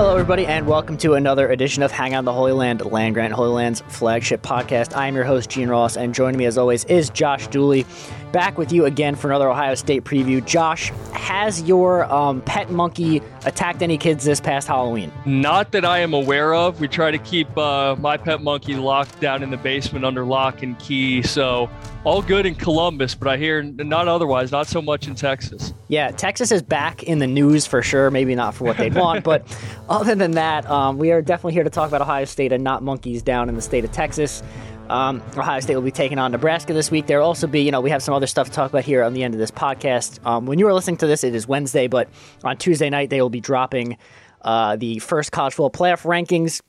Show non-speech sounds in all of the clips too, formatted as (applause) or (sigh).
Hello, everybody, and welcome to another edition of Hang on the Holy Land, Land Grant Holy Land's flagship podcast. I am your host, Gene Ross, and joining me as always is Josh Dooley. Back with you again for another Ohio State preview. Josh, has your um, pet monkey attacked any kids this past Halloween? Not that I am aware of. We try to keep uh, my pet monkey locked down in the basement under lock and key. So all good in Columbus, but I hear not otherwise, not so much in Texas. Yeah, Texas is back in the news for sure. Maybe not for what they'd want, (laughs) but other than that, um, we are definitely here to talk about Ohio State and not monkeys down in the state of Texas. Um, Ohio State will be taking on Nebraska this week. There will also be, you know, we have some other stuff to talk about here on the end of this podcast. Um, when you are listening to this, it is Wednesday, but on Tuesday night, they will be dropping uh, the first college football playoff rankings.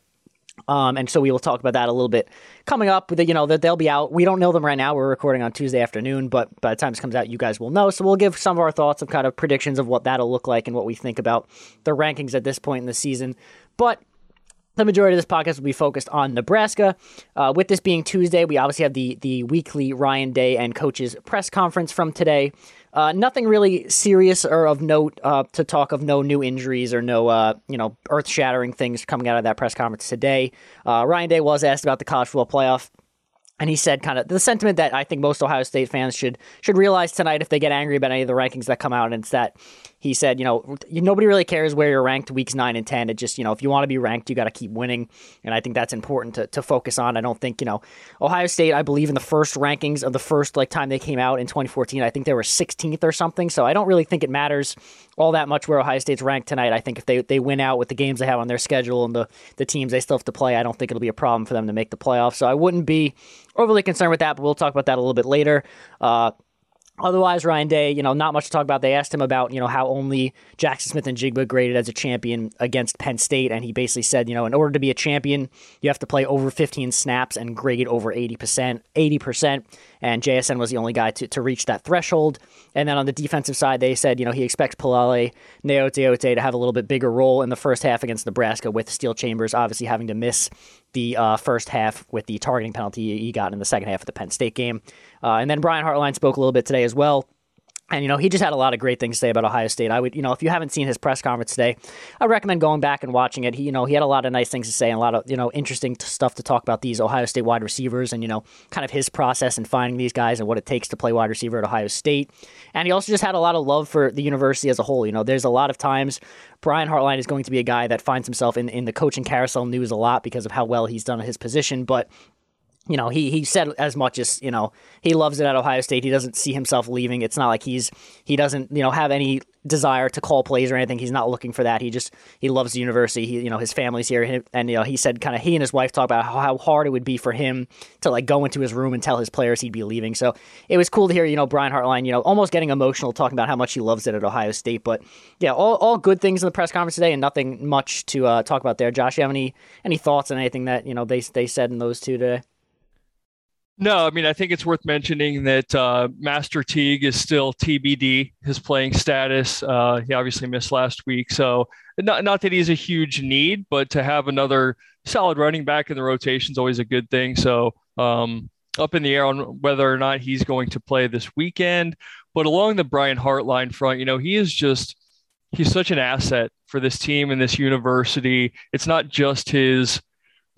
Um, and so we will talk about that a little bit coming up. You know that they'll be out. We don't know them right now. We're recording on Tuesday afternoon, but by the time this comes out, you guys will know. So we'll give some of our thoughts of kind of predictions of what that'll look like and what we think about the rankings at this point in the season. But the majority of this podcast will be focused on Nebraska. Uh, with this being Tuesday, we obviously have the the weekly Ryan Day and coaches press conference from today. Uh, nothing really serious or of note uh, to talk of. No new injuries or no uh, you know earth shattering things coming out of that press conference today. Uh, Ryan Day was asked about the college football playoff. And he said kind of the sentiment that I think most Ohio State fans should should realize tonight if they get angry about any of the rankings that come out, and it's that he said, you know, nobody really cares where you're ranked weeks nine and 10. It just, you know, if you want to be ranked, you got to keep winning. And I think that's important to, to focus on. I don't think, you know, Ohio State, I believe in the first rankings of the first like time they came out in 2014, I think they were 16th or something. So I don't really think it matters all that much where Ohio State's ranked tonight. I think if they, they win out with the games they have on their schedule and the, the teams they still have to play, I don't think it'll be a problem for them to make the playoffs. So I wouldn't be overly concerned with that, but we'll talk about that a little bit later. Uh, Otherwise, Ryan Day, you know, not much to talk about. They asked him about, you know, how only Jackson Smith-Njigba graded as a champion against Penn State, and he basically said, you know, in order to be a champion, you have to play over 15 snaps and grade over 80%. 80%, and JSN was the only guy to, to reach that threshold. And then on the defensive side, they said, you know, he expects Palaie Gaoteote to have a little bit bigger role in the first half against Nebraska, with Steele Chambers obviously having to miss the uh, first half with the targeting penalty he got in the second half of the Penn State game. Uh, and then Brian Hartline spoke a little bit today as well. And, you know, he just had a lot of great things to say about Ohio State. I would, you know, if you haven't seen his press conference today, I recommend going back and watching it. He, you know, he had a lot of nice things to say and a lot of, you know, interesting stuff to talk about these Ohio State wide receivers and, you know, kind of his process in finding these guys and what it takes to play wide receiver at Ohio State. And he also just had a lot of love for the university as a whole. You know, there's a lot of times Brian Hartline is going to be a guy that finds himself in, in the coaching carousel news a lot because of how well he's done at his position. But you know, he he said as much as, you know, he loves it at Ohio State. He doesn't see himself leaving. It's not like he's he doesn't, you know, have any desire to call plays or anything. He's not looking for that. He just he loves the university. He, you know, his family's here and you know, he said kind of he and his wife talk about how, how hard it would be for him to like go into his room and tell his players he'd be leaving. So, it was cool to hear, you know, Brian Hartline, you know, almost getting emotional talking about how much he loves it at Ohio State, but yeah, all, all good things in the press conference today and nothing much to uh, talk about there. Josh, you have any any thoughts on anything that, you know, they they said in those two today? No, I mean, I think it's worth mentioning that uh, Master Teague is still TBD, his playing status. Uh, he obviously missed last week. So, not, not that he's a huge need, but to have another solid running back in the rotation is always a good thing. So, um, up in the air on whether or not he's going to play this weekend. But along the Brian Hartline front, you know, he is just, he's such an asset for this team and this university. It's not just his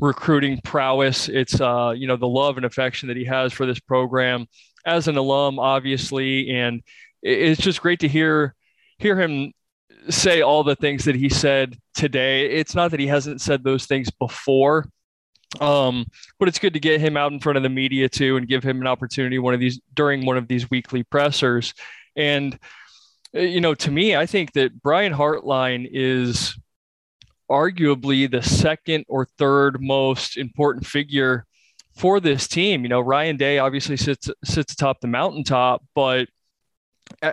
recruiting prowess. It's uh, you know the love and affection that he has for this program as an alum, obviously, and it's just great to hear hear him say all the things that he said today. It's not that he hasn't said those things before, um, but it's good to get him out in front of the media too and give him an opportunity one of these during one of these weekly pressers. And you know, to me, I think that Brian Hartline is arguably the second or third most important figure for this team. You know, Ryan Day obviously sits sits atop the mountaintop, but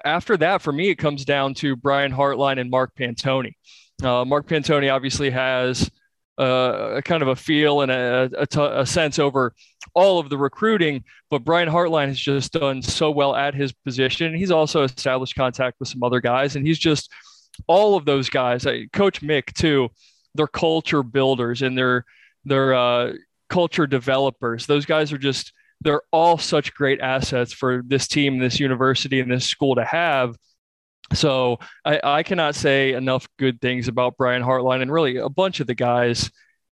after that, for me, it comes down to Brian Hartline and Mark Pantoni. Uh, Mark Pantoni obviously has uh, a kind of a feel and a, a, t- a sense over all of the recruiting, but Brian Hartline has just done so well at his position. He's also established contact with some other guys, and he's just all of those guys, Coach Mick too, they're culture builders and they're they're uh, culture developers. Those guys are just they're all such great assets for this team, this university, and this school to have. So I, I cannot say enough good things about Brian Hartline and really a bunch of the guys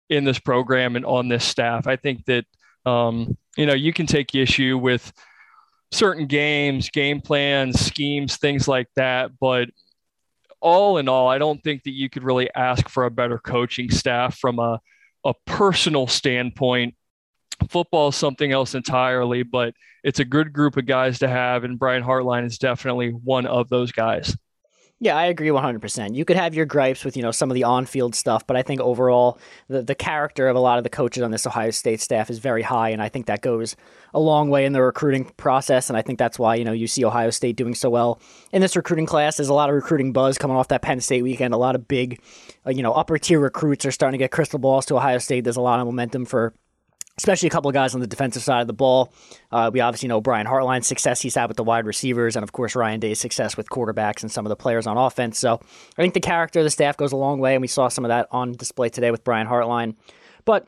in this program and on this staff. I think that um, you know you can take issue with certain games, game plans, schemes, things like that, but all in all, I don't think that you could really ask for a better coaching staff from a a personal standpoint. Football is something else entirely, but it's a good group of guys to have, and Brian Hartline is definitely one of those guys. Yeah, I agree 100%. You could have your gripes with, you know, some of the on-field stuff, but I think overall the the character of a lot of the coaches on this Ohio State staff is very high and I think that goes a long way in the recruiting process and I think that's why, you know, you see Ohio State doing so well in this recruiting class. There's a lot of recruiting buzz coming off that Penn State weekend. A lot of big, uh, you know, upper tier recruits are starting to get crystal balls to Ohio State. There's a lot of momentum for especially a couple of guys on the defensive side of the ball. Uh, we obviously know Brian Hartline's success he's had with the wide receivers, and of course Ryan Day's success with quarterbacks and some of the players on offense. So I think the character of the staff goes a long way, and we saw some of that on display today with Brian Hartline. But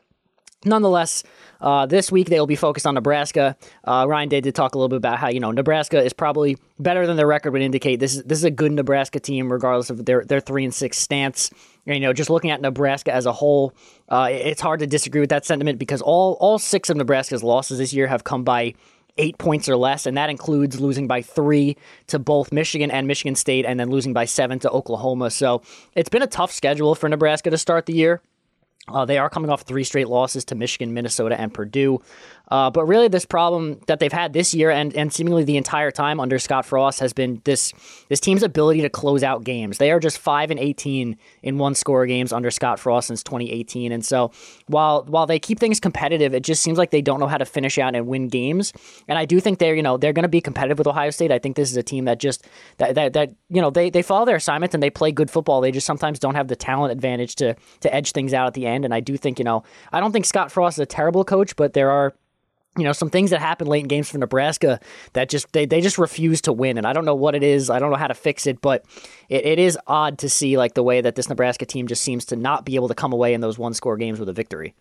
nonetheless, uh, this week they will be focused on Nebraska. Uh, Ryan Day did talk a little bit about how you know Nebraska is probably better than their record would indicate. This is this is a good Nebraska team, regardless of their their three and six stance. You know, just looking at Nebraska as a whole, uh, it's hard to disagree with that sentiment because all all six of Nebraska's losses this year have come by eight points or less, and that includes losing by three to both Michigan and Michigan State, and then losing by seven to Oklahoma. So it's been a tough schedule for Nebraska to start the year. Uh, they are coming off three straight losses to Michigan, Minnesota, and Purdue. Uh, but really, this problem that they've had this year and, and seemingly the entire time under Scott Frost has been this this team's ability to close out games. They are just five and eighteen in one score games under Scott Frost since 2018. And so while while they keep things competitive, it just seems like they don't know how to finish out and win games. And I do think they're you know they're going to be competitive with Ohio State. I think this is a team that just that that, that you know they, they follow their assignments and they play good football. They just sometimes don't have the talent advantage to to edge things out at the end. And I do think you know I don't think Scott Frost is a terrible coach, but there are you know some things that happen late in games for Nebraska that just they, they just refuse to win and I don't know what it is I don't know how to fix it but it, it is odd to see like the way that this Nebraska team just seems to not be able to come away in those one score games with a victory.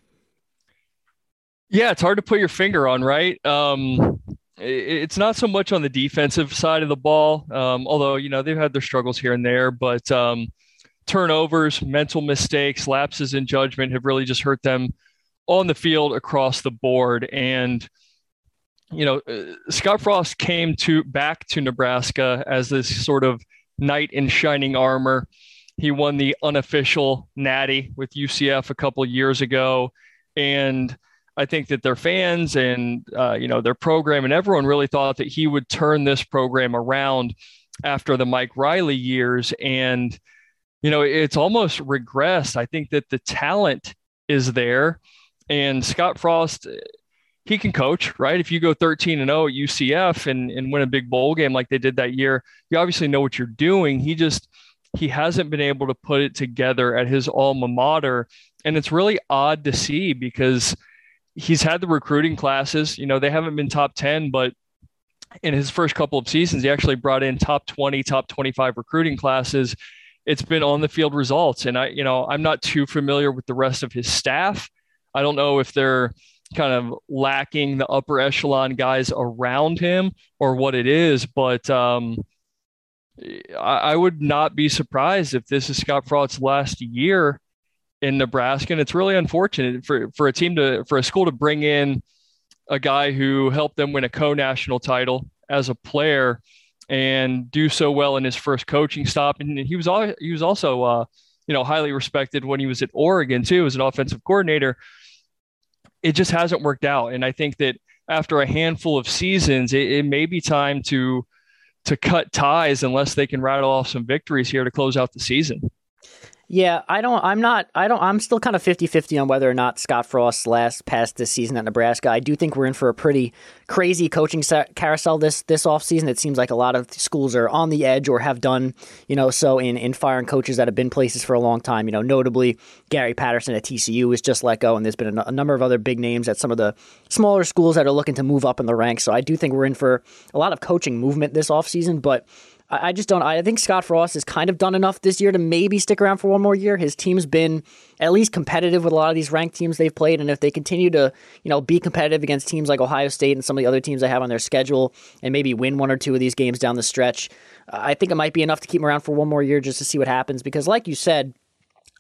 Yeah, it's hard to put your finger on, right? Um, it's not so much on the defensive side of the ball, um, although you know they've had their struggles here and there, but um, turnovers, mental mistakes, lapses in judgment have really just hurt them on the field across the board. And you know, uh, Scott Frost came to back to Nebraska as this sort of knight in shining armor. He won the unofficial Natty with UCF a couple years ago, and I think that their fans and uh, you know their program and everyone really thought that he would turn this program around after the Mike Riley years, and you know it's almost regressed. I think that the talent is there and Scott Frost, he can coach, right? If you go 13 and 0 at UCF and, and win a big bowl game like they did that year, you obviously know what you're doing. He just he hasn't been able to put it together at his alma mater. And it's really odd to see because he's had the recruiting classes. You know, they haven't been top 10, but in his first couple of seasons, he actually brought in top 20, top 25 recruiting classes. It's been on the field results. And I, you know, I'm not too familiar with the rest of his staff. I don't know if they're kind of lacking the upper echelon guys around him or what it is, but um, I, I, would not be surprised if this is Scott Frost's last year in Nebraska. And it's really unfortunate for, for a team to, for a school to bring in a guy who helped them win a co national title as a player and do so well in his first coaching stop. And he was, all, he was also, uh, you know, highly respected when he was at Oregon too as an offensive coordinator it just hasn't worked out. And I think that after a handful of seasons, it, it may be time to to cut ties unless they can rattle off some victories here to close out the season. Yeah, I don't. I'm not. I don't. I'm still kind of 50-50 on whether or not Scott Frost lasts past this season at Nebraska. I do think we're in for a pretty crazy coaching carousel this this offseason. It seems like a lot of schools are on the edge or have done, you know, so in in firing coaches that have been places for a long time. You know, notably Gary Patterson at TCU was just let go, and there's been a, a number of other big names at some of the smaller schools that are looking to move up in the ranks. So I do think we're in for a lot of coaching movement this offseason, but I, I just don't. I think Scott Frost has kind of done enough this year to maybe stick around for one more year. His team's been at least competitive with a lot of these ranked teams they've played, and if they continue to, you know, be competitive against teams like Ohio State and some of the other teams they have on their schedule, and maybe win one or two of these games down the stretch, I think it might be enough to keep him around for one more year just to see what happens. Because, like you said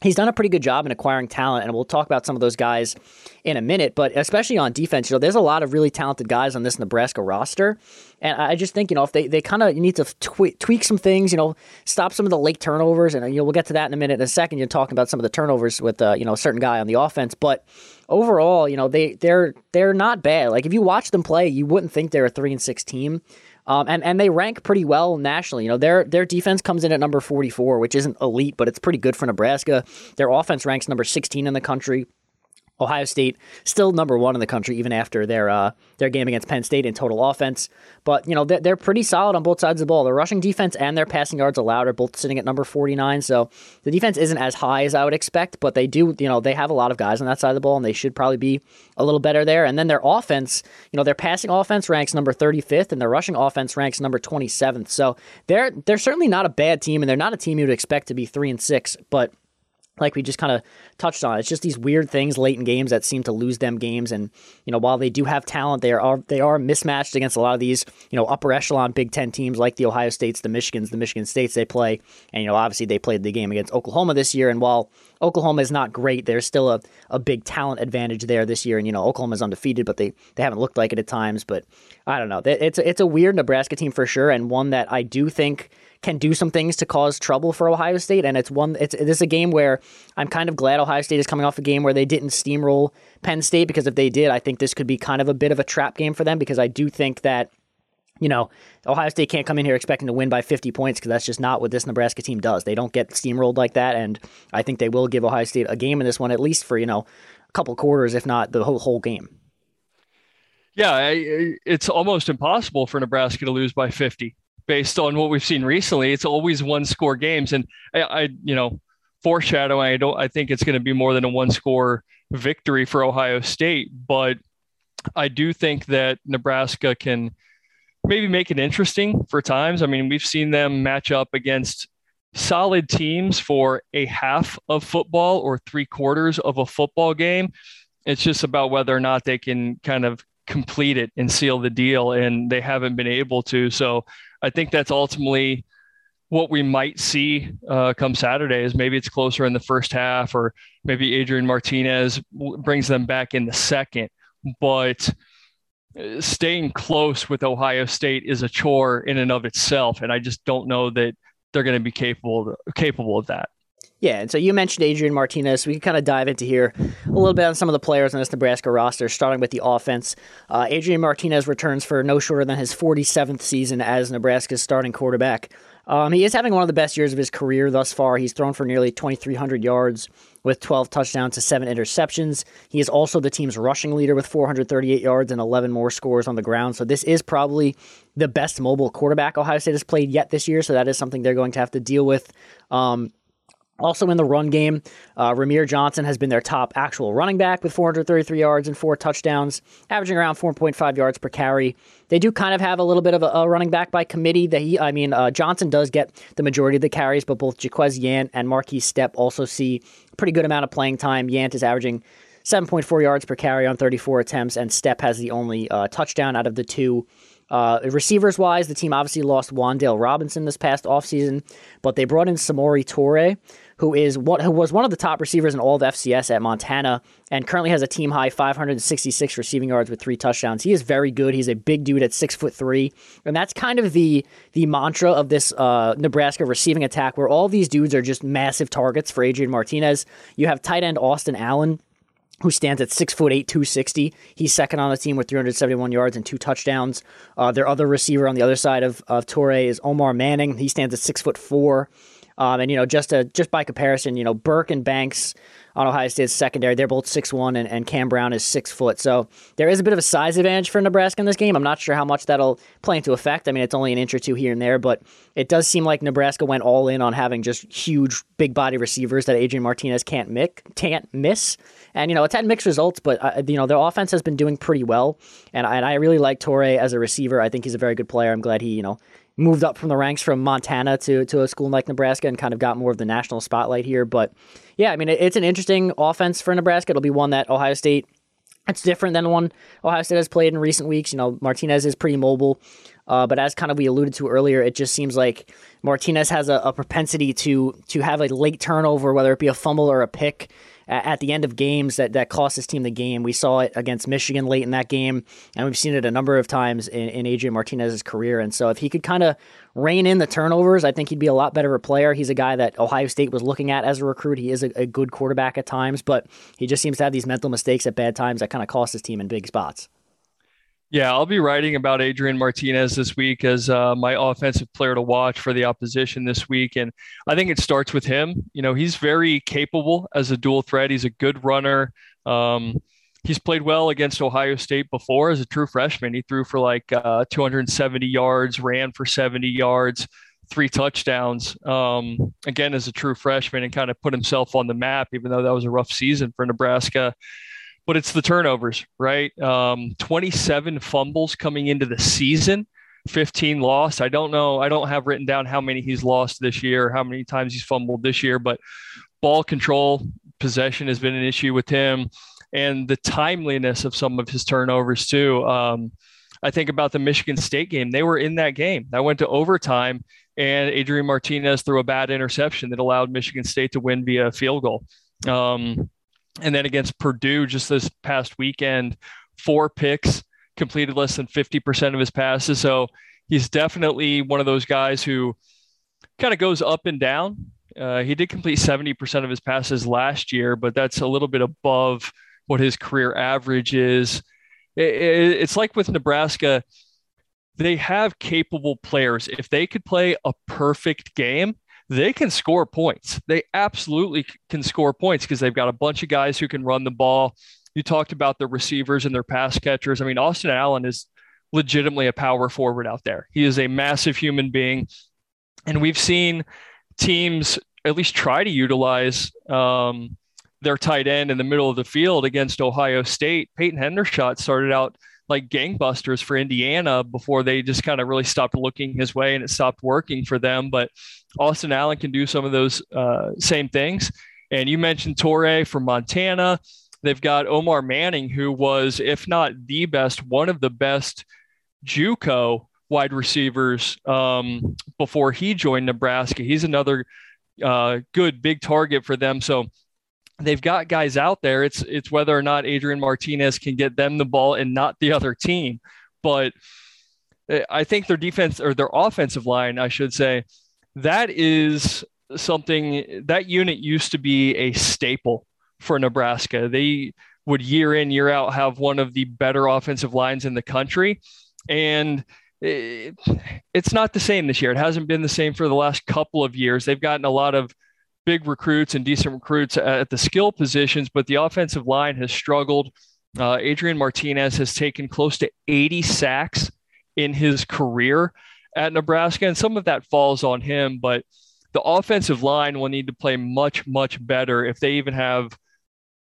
he's done a pretty good job in acquiring talent, and we'll talk about some of those guys in a minute. But especially on defense, you know, there's a lot of really talented guys on this Nebraska roster, and I just think you know if they, they kind of need to tweak, tweak some things, you know, stop some of the late turnovers, and you know we'll get to that in a minute. In a second, you're talking about some of the turnovers with uh, you know a certain guy on the offense, but overall, you know they they're they're not bad. Like if you watch them play, you wouldn't think they're a three and six team. Um, and and they rank pretty well nationally. You know, their their defense comes in at number 44, which isn't elite, but it's pretty good for Nebraska. Their offense ranks number 16 in the country. Ohio State still number one in the country, even after their uh, their game against Penn State in total offense. But you know they're, they're pretty solid on both sides of the ball. Their rushing defense and their passing yards allowed are both sitting at number 49. So the defense isn't as high as I would expect, but they do you know they have a lot of guys on that side of the ball, and they should probably be a little better there. And then their offense, you know, their passing offense ranks number 35th, and their rushing offense ranks number 27th. So they're they're certainly not a bad team, and they're not a team you'd expect to be three and six, but like we just kind of touched on. It's just these weird things late in games that seem to lose them games. And you know, while they do have talent, they are they are mismatched against a lot of these you know upper echelon Big Ten teams like the Ohio States, the Michigans, the Michigan States they play. And you know, obviously they played the game against Oklahoma this year. And while Oklahoma is not great, there's still a, a big talent advantage there this year. And you know, Oklahoma's undefeated, but they they haven't looked like it at times. But I don't know. It's a, it's a weird Nebraska team for sure, and one that I do think can do some things to cause trouble for Ohio State. And it's one. It's this is a game where I'm kind of glad Ohio State is coming off a game where they didn't steamroll Penn State because if they did, I think this could be kind of a bit of a trap game for them because I do think that. You know, Ohio State can't come in here expecting to win by 50 points because that's just not what this Nebraska team does. They don't get steamrolled like that, and I think they will give Ohio State a game in this one at least for you know a couple quarters, if not the whole whole game. Yeah, it's almost impossible for Nebraska to lose by 50 based on what we've seen recently. It's always one score games, and I, I you know, foreshadowing. I don't. I think it's going to be more than a one score victory for Ohio State, but I do think that Nebraska can maybe make it interesting for times. I mean, we've seen them match up against solid teams for a half of football or three quarters of a football game. It's just about whether or not they can kind of complete it and seal the deal, and they haven't been able to. So I think that's ultimately what we might see uh, come Saturday is maybe it's closer in the first half, or maybe Adrian Martinez brings them back in the second. But uh, staying close with Ohio State is a chore in and of itself, and I just don't know that they're going to be capable capable of that. Yeah, and so you mentioned Adrian Martinez. We can kind of dive into here a little bit on some of the players on this Nebraska roster, starting with the offense. Uh, Adrian Martinez returns for no shorter than his 47th season as Nebraska's starting quarterback. Um, he is having one of the best years of his career thus far. He's thrown for nearly 2,300 yards with 12 touchdowns to seven interceptions. He is also the team's rushing leader with 438 yards and 11 more scores on the ground. So this is probably the best mobile quarterback Ohio State has played yet this year. So that is something they're going to have to deal with. Um, also in the run game, uh, Rahmir Johnson has been their top actual running back with 433 yards and four touchdowns, averaging around 4.5 yards per carry. They do kind of have a little bit of a, a running back by committee. That he, I mean, uh, Johnson does get the majority of the carries, but both Jaquez Yant and Markese Stepp also see a pretty good amount of playing time. Yant is averaging 7.4 yards per carry on 34 attempts, and Stepp has the only uh, touchdown out of the two. Uh, receivers wise, the team obviously lost Wan'Dale Robinson this past offseason, but they brought in Samori Toure, who is what who was one of the top receivers in all of FCS at Montana and currently has a team high 566 receiving yards with three touchdowns. He is very good. He's a big dude at six foot three, and that's kind of the the mantra of this uh, Nebraska receiving attack, where all these dudes are just massive targets for Adrian Martinez. You have tight end Austin Allen who stands at six foot eight, 260. He's second on the team with 371 yards and two touchdowns. Uh, their other receiver on the other side of, of Toure is Omar Manning. He stands at six foot four. Um, and you know, just just by comparison, you know, Burke and Banks on Ohio State's secondary, they're both six one, and, and Cam Brown is six foot. So there is a bit of a size advantage for Nebraska in this game. I'm not sure how much that'll play into effect. I mean, it's only an inch or two here and there, but it does seem like Nebraska went all in on having just huge, big body receivers that Adrian Martinez can't. Can't miss. And you know, it's had mixed results, but uh, you know, their offense has been doing pretty well. And I, and I really like Toure as a receiver. I think he's a very good player. I'm glad he, you know, moved up from the ranks from Montana to to a school like Nebraska and kind of got more of the national spotlight here. But yeah, I mean, it's an interesting offense for Nebraska. It'll be one that Ohio State. It's different than the one Ohio State has played in recent weeks. You know, Martinez is pretty mobile, uh, but as kind of we alluded to earlier, it just seems like Martinez has a, a propensity to to have a late turnover, whether it be a fumble or a pick at the end of games that, that cost his team the game. We saw it against Michigan late in that game, and we've seen it a number of times in, in Adrian Martinez's career. And so if he could kind of rein in the turnovers, I think he'd be a lot better of a player. He's a guy that Ohio State was looking at as a recruit. He is a, a good quarterback at times, but he just seems to have these mental mistakes at bad times that kind of cost his team in big spots. Yeah, I'll be writing about Adrian Martinez this week as uh, my offensive player to watch for the opposition this week. And I think it starts with him. You know, he's very capable as a dual threat. He's a good runner. Um, he's played well against Ohio State before as a true freshman. He threw for like uh, 270 yards, ran for 70 yards, three touchdowns. Um, again, as a true freshman, and kind of put himself on the map, even though that was a rough season for Nebraska but it's the turnovers, right? Um, 27 fumbles coming into the season, 15 lost. I don't know. I don't have written down how many he's lost this year, how many times he's fumbled this year, but ball control, possession has been an issue with him, and the timeliness of some of his turnovers, too. Um, I think about the Michigan State game. They were in that game. That went to overtime, and Adrian Martinez threw a bad interception that allowed Michigan State to win via field goal. Um, and then against Purdue just this past weekend, four picks, completed less than 50% of his passes. So he's definitely one of those guys who kind of goes up and down. Uh, he did complete 70% of his passes last year, but that's a little bit above what his career average is. It, it, it's like with Nebraska, they have capable players. If they could play a perfect game, they can score points. They absolutely can score points because they've got a bunch of guys who can run the ball. You talked about the receivers and their pass catchers. I mean, Austin Allen is legitimately a power forward out there. He is a massive human being. And we've seen teams at least try to utilize um, their tight end in the middle of the field against Ohio State. Peyton Hendershot started out like gangbusters for Indiana before they just kind of really stopped looking his way and it stopped working for them. But Austin Allen can do some of those uh, same things. And you mentioned Toure from Montana. They've got Omar Manning, who was, if not the best, one of the best JUCO wide receivers um, before he joined Nebraska. He's another uh, good big target for them. So they've got guys out there. It's it's whether or not Adrian Martinez can get them the ball and not the other team. But eh, I think their defense or their offensive line, I should say, that is something that unit used to be a staple for Nebraska. They would year in year out have one of the better offensive lines in the country and it, it's not the same this year. It hasn't been the same for the last couple of years. They've gotten a lot of big recruits and decent recruits at the skill positions, but the offensive line has struggled. Uh, Adrian Martinez has taken close to 80 sacks in his career at Nebraska, and some of that falls on him, but the offensive line will need to play much, much better if they even have,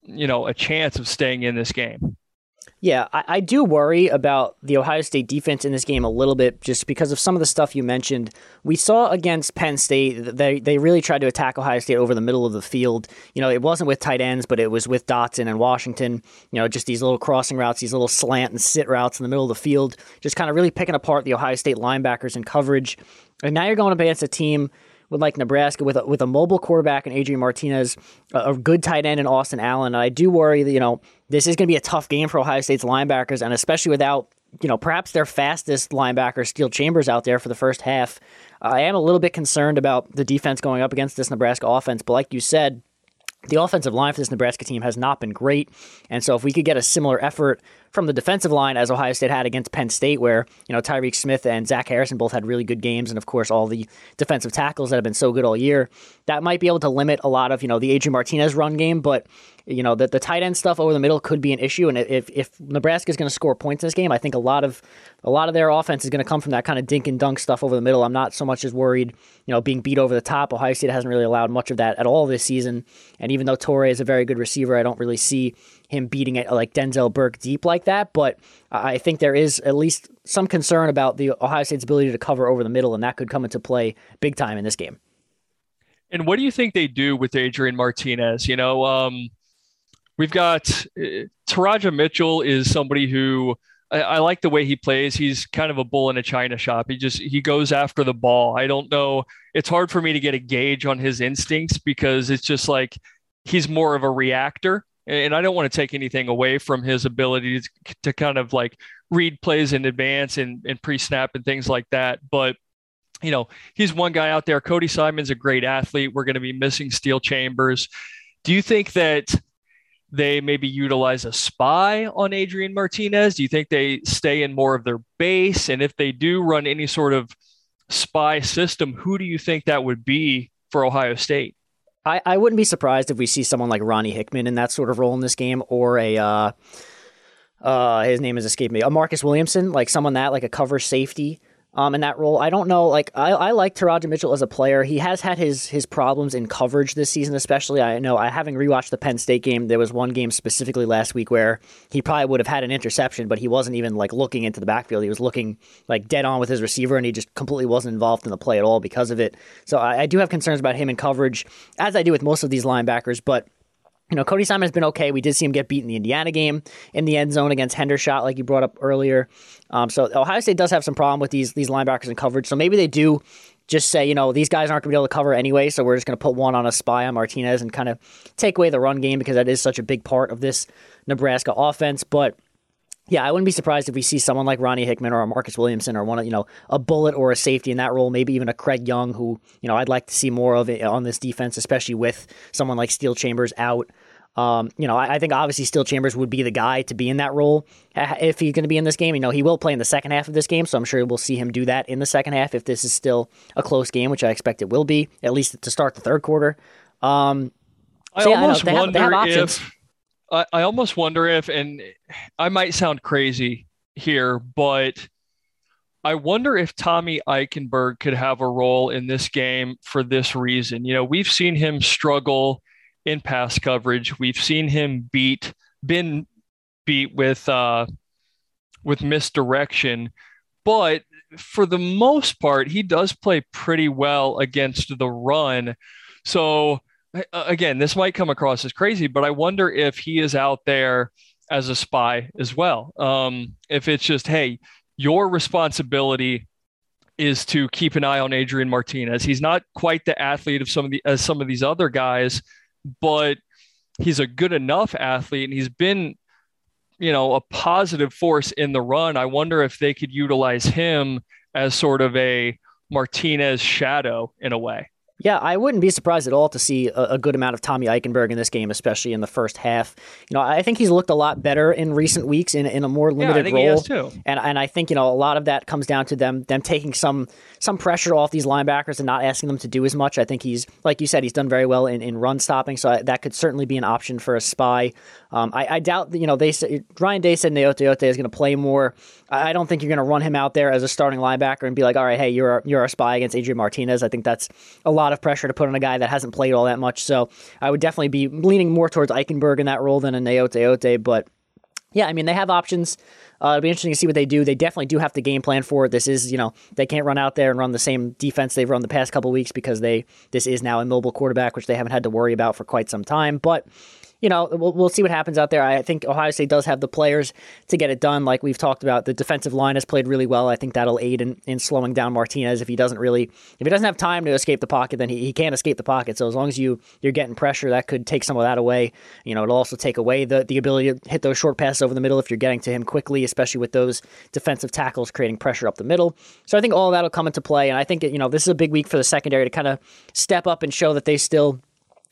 you know, a chance of staying in this game. Yeah, I, I, do worry about the Ohio State defense in this game a little bit just because of some of the stuff you mentioned. We saw against Penn State, they, they really tried to attack Ohio State over the middle of the field. You know, it wasn't with tight ends, but it was with Dotson and Washington. You know, just these little crossing routes, these little slant and sit routes in the middle of the field, just kind of really picking apart the Ohio State linebackers and coverage. And now you're going up against a team with like Nebraska with a, with a mobile quarterback and Adrian Martinez, a, a good tight end in Austin Allen. And I do worry that you know this is going to be a tough game for Ohio State's linebackers, and especially without you know perhaps their fastest linebacker Steele Chambers out there for the first half. I am a little bit concerned about the defense going up against this Nebraska offense, but like you said, the offensive line for this Nebraska team has not been great. And so if we could get a similar effort from the defensive line as Ohio State had against Penn State, where, you know, Tyreke Smith and Zach Harrison both had really good games, and of course all the defensive tackles that have been so good all year, that might be able to limit a lot of, you know, the Adrian Martinez run game, but you know, the, the tight end stuff over the middle could be an issue. And if, if Nebraska is going to score points in this game, I think a lot of a lot of their offense is going to come from that kind of dink and dunk stuff over the middle. I'm not so much as worried, you know, being beat over the top. Ohio State hasn't really allowed much of that at all this season. And even though Toure is a very good receiver, I don't really see him beating it like Denzel Burke deep like that. But I think there is at least some concern about the Ohio State's ability to cover over the middle, and that could come into play big time in this game. And what do you think they do with Adrian Martinez? You know, um, we've got uh, Teradja Mitchell is somebody who I, I, like the way he plays. He's kind of a bull in a china shop. He just he goes after the ball. I don't know. It's hard for me to get a gauge on his instincts because it's just like he's more of a reactor. And I don't want to take anything away from his ability to, to kind of like read plays in advance and, and pre-snap and things like that. But you know, he's one guy out there. Cody Simon's a great athlete. We're going to be missing Steele Chambers. Do you think that they maybe utilize a spy on Adrian Martinez? Do you think they stay in more of their base? And if they do run any sort of spy system, who do you think that would be for Ohio State? I, I wouldn't be surprised if we see someone like Ronnie Hickman in that sort of role in this game or a. Uh, uh, his name has escaped me. A Marcus Williamson, like someone that like a cover safety um, in that role. I don't know. Like I, I like Teradja Mitchell as a player. He has had his his problems in coverage this season, especially. I know I having rewatched the Penn State game. There was one game specifically last week where he probably would have had an interception, but he wasn't even like looking into the backfield. He was looking like dead on with his receiver, and he just completely wasn't involved in the play at all because of it. So I, I do have concerns about him in coverage, as I do with most of these linebackers, but you know, Cody Simon has been okay. We did see him get beat in the Indiana game in the end zone against Hendershot, like you brought up earlier. Um, so Ohio State does have some problem with these these linebackers in coverage. So maybe they do just say, you know, these guys aren't going to be able to cover anyway, so we're just going to put one on a spy on Martinez and kind of take away the run game because that is such a big part of this Nebraska offense. But yeah, I wouldn't be surprised if we see someone like Ronnie Hickman or a Marcus Williamson or one of, you know, a bullet or a safety in that role, maybe even a Craig Young, who, you know, I'd like to see more of it on this defense, especially with someone like Steele Chambers out. Um, you know, I, I, think obviously Steele Chambers would be the guy to be in that role if he's going to be in this game. You know, he will play in the second half of this game, so I'm sure we'll see him do that in the second half if this is still a close game, which I expect it will be, at least to start the third quarter. Um, so I yeah, almost I wonder have, have if I, I almost wonder if, and I might sound crazy here, but I wonder if Tommy Eichenberg could have a role in this game for this reason. You know, we've seen him struggle in pass coverage. We've seen him beat, been beat with uh, with misdirection, but for the most part, he does play pretty well against the run. So again, this might come across as crazy, but I wonder if he is out there as a spy as well. Um, if it's just, hey, your responsibility is to keep an eye on Adrian Martinez. He's not quite the athlete of some of the as some of these other guys, but he's a good enough athlete and he's been you know a positive force in the run i wonder if they could utilize him as sort of a martinez shadow in a way yeah, I wouldn't be surprised at all to see a, a, good amount of Tommy Eichenberg in this game, especially in the first half. You know, I think he's looked a lot better in recent weeks in, in a more limited yeah, role. And and I think you know a lot of that comes down to them them taking some some pressure off these linebackers and not asking them to do as much. I think he's like you said, he's done very well in, in run stopping, so that could certainly be an option for a spy. Um, I, I, doubt that you know they Ryan Day said Gaoteote is going to play more. I don't think you're going to run him out there as a starting linebacker and be like, all right, hey, you're you're a spy against Adrian Martinez. I think that's a lot of pressure to put on a guy that hasn't played all that much. So I would definitely be leaning more towards Eichenberg in that role than a Gaoteote. But yeah, I mean, they have options. Uh, it'll be interesting to see what they do. They definitely do have to game plan for it. This is, you know, they can't run out there and run the same defense they've run the past couple weeks because they this is now a mobile quarterback, which they haven't had to worry about for quite some time. But you know, we'll, we'll see what happens out there. I think Ohio State does have the players to get it done. Like we've talked about, the defensive line has played really well. I think that'll aid in, in slowing down Martinez if he doesn't really, if he doesn't have time to escape the pocket, then he, he can't escape the pocket. So as long as you you're getting pressure, that could take some of that away. You know, it'll also take away the the ability to hit those short passes over the middle if you're getting to him quickly, especially with those defensive tackles creating pressure up the middle. So I think all that'll come into play, and I think you know this is a big week for the secondary to kind of step up and show that they still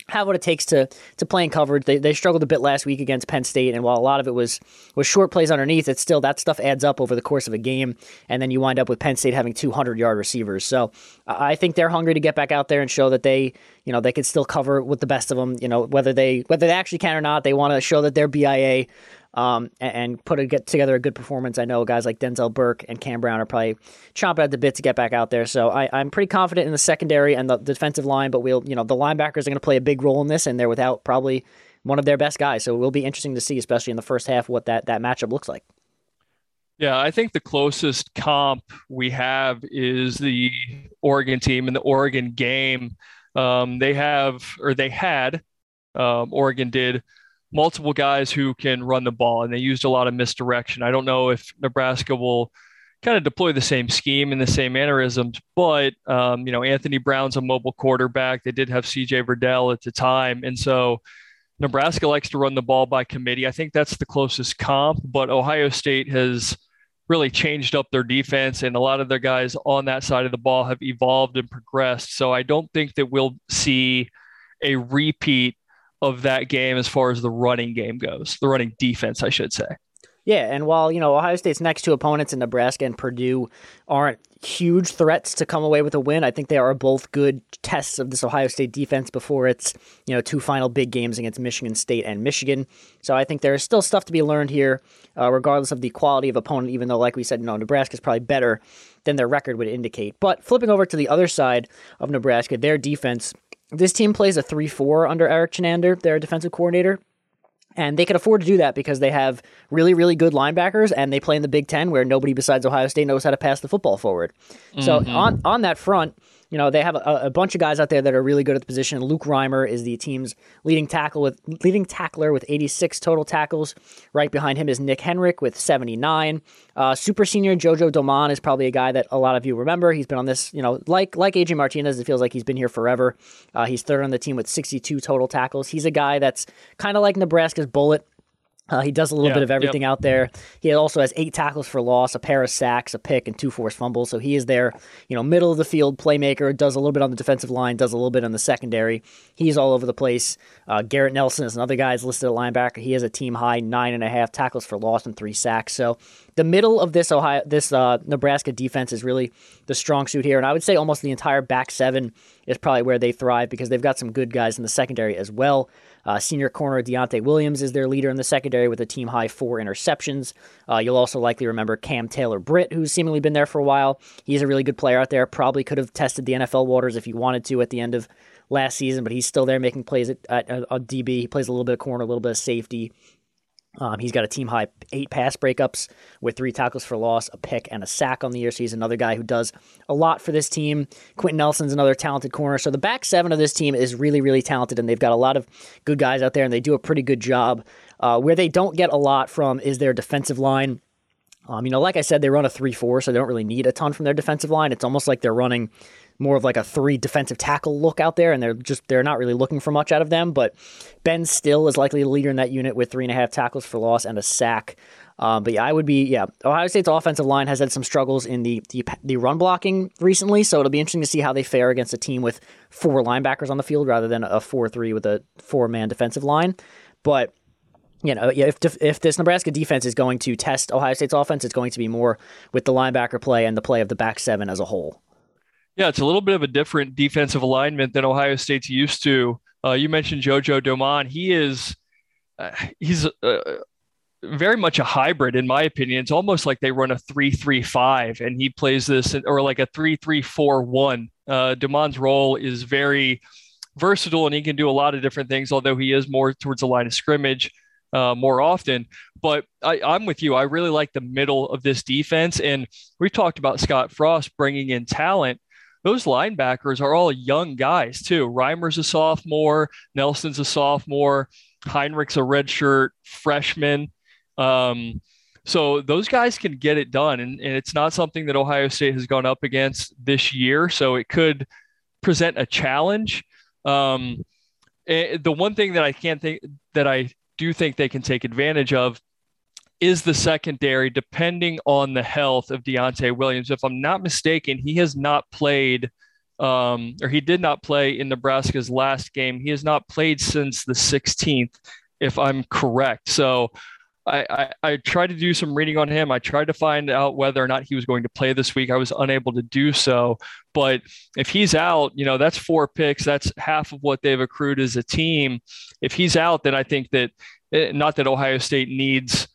have what it takes to to play in coverage. They, they struggled a bit last week against Penn State, and while a lot of it was was short plays underneath, it's still that stuff adds up over the course of a game, and then you wind up with Penn State having 200 yard receivers. So I think they're hungry to get back out there and show that they you know they could still cover with the best of them. You know whether they whether they actually can or not, they want to show that they're BIA um, and, and, put a, get together a good performance. I know guys like Denzel Burke and Cam Brown are probably chomping at the bit to get back out there. So I, am pretty confident in the secondary and the defensive line, but we'll you know the linebackers are going to play a big role in this, and they're without probably one of their best guys. So it will be interesting to see, especially in the first half, what that that matchup looks like. Yeah, I think the closest comp we have is the Oregon team and the Oregon game. Um, they have, or they had, um, Oregon did multiple guys who can run the ball, and they used a lot of misdirection. I don't know if Nebraska will kind of deploy the same scheme and the same mannerisms, but um, you know, Anthony Brown's a mobile quarterback. They did have CJ Verdell at the time, and so Nebraska likes to run the ball by committee. I think that's the closest comp, but Ohio State has really changed up their defense, and a lot of their guys on that side of the ball have evolved and progressed. So I don't think that we'll see a repeat of that game as far as the running game goes, the running defense, I should say. Yeah, and while you know Ohio State's next two opponents in Nebraska and Purdue aren't huge threats to come away with a win, I think they are both good tests of this Ohio State defense before its you know two final big games against Michigan State and Michigan. So I think there is still stuff to be learned here, uh, regardless of the quality of opponent. Even though, like we said, you know Nebraska is probably better than their record would indicate. But flipping over to the other side of Nebraska, their defense. This team plays a 3 4 under Erik Chinander, their defensive coordinator. And they can afford to do that because they have really, really good linebackers and they play in the Big Ten where nobody besides Ohio State knows how to pass the football forward. Mm-hmm. So on on that front, you know, they have a, a, bunch of guys out there that are really good at the position. Luke Reimer is the team's leading tackle with leading tackler with 86 total tackles. Right behind him is Nick Henrich with 79. Uh, super senior Jojo Domann is probably a guy that a lot of you remember. He's been on this, you know, like like AJ Martinez. It feels like he's been here forever. Uh, he's third on the team with 62 total tackles. He's a guy that's kind of like Nebraska's bullet uh, he does a little yeah, bit of everything yep. out there. He also has eight tackles for loss, a pair of sacks, a pick, and two forced fumbles. So he is there, you know, middle of the field playmaker. Does a little bit on the defensive line, does a little bit on the secondary. He's all over the place. Uh, Garrett Nelson is another guy that's listed at linebacker. He has a team high nine and a half tackles for loss and three sacks. So the middle of this Ohio, this uh, Nebraska defense is really the strong suit here, and I would say almost the entire back seven is probably where they thrive because they've got some good guys in the secondary as well. Uh, senior corner Deontai Williams is their leader in the secondary with a team high four interceptions. Uh, you'll also likely remember Cam Taylor Britt, who's seemingly been there for a while. He's a really good player out there. Probably could have tested the NFL waters if he wanted to at the end of last season, but he's still there making plays at, at, at DB. He plays a little bit of corner, a little bit of safety. Um, he's got a team high eight pass breakups with three tackles for loss, a pick, and a sack on the year. So he's another guy who does a lot for this team. Quenton Nelson's another talented corner. So the back seven of this team is really, really talented, and they've got a lot of good guys out there, and they do a pretty good job. Uh, where they don't get a lot from is their defensive line. Um, you know, like I said, they run a 3 4, so they don't really need a ton from their defensive line. It's almost like they're running more of like a three defensive tackle look out there, and they're just they're not really looking for much out of them. But Ben Stille is likely the leader in that unit with three and a half tackles for loss and a sack. Um, but yeah, I would be yeah. Ohio State's offensive line has had some struggles in the, the the run blocking recently, so it'll be interesting to see how they fare against a team with four linebackers on the field rather than a four three with a four man defensive line. But you know, if if this Nebraska defense is going to test Ohio State's offense, it's going to be more with the linebacker play and the play of the back seven as a whole. Yeah, it's a little bit of a different defensive alignment than Ohio State's used to. Uh, you mentioned JoJo Domann. He is uh, he's uh, very much a hybrid, in my opinion. It's almost like they run a three-three-five, and he plays this, or like a three-three-four-one. Uh, Domann's role is very versatile, and he can do a lot of different things. Although he is more towards the line of scrimmage. Uh, more often. But I, I'm with you. I really like the middle of this defense. And we've talked about Scott Frost bringing in talent those linebackers are all young guys too. Reimer's a sophomore, Nelson's a sophomore, Henrich's a redshirt freshman. Um, so those guys can get it done, and, and it's not something that Ohio State has gone up against this year. So it could present a challenge. Um, eh, the one thing that I can't think that I do think they can take advantage of is the secondary, depending on the health of Deontai Williams. If I'm not mistaken, he has not played, um, or he did not play in Nebraska's last game. He has not played since the 16th, if I'm correct. So I, I, I, tried to do some reading on him. I tried to find out whether or not he was going to play this week. I was unable to do so. But if he's out, you know, that's four picks. That's half of what they've accrued as a team. If he's out, then I think that, eh, not that Ohio State needs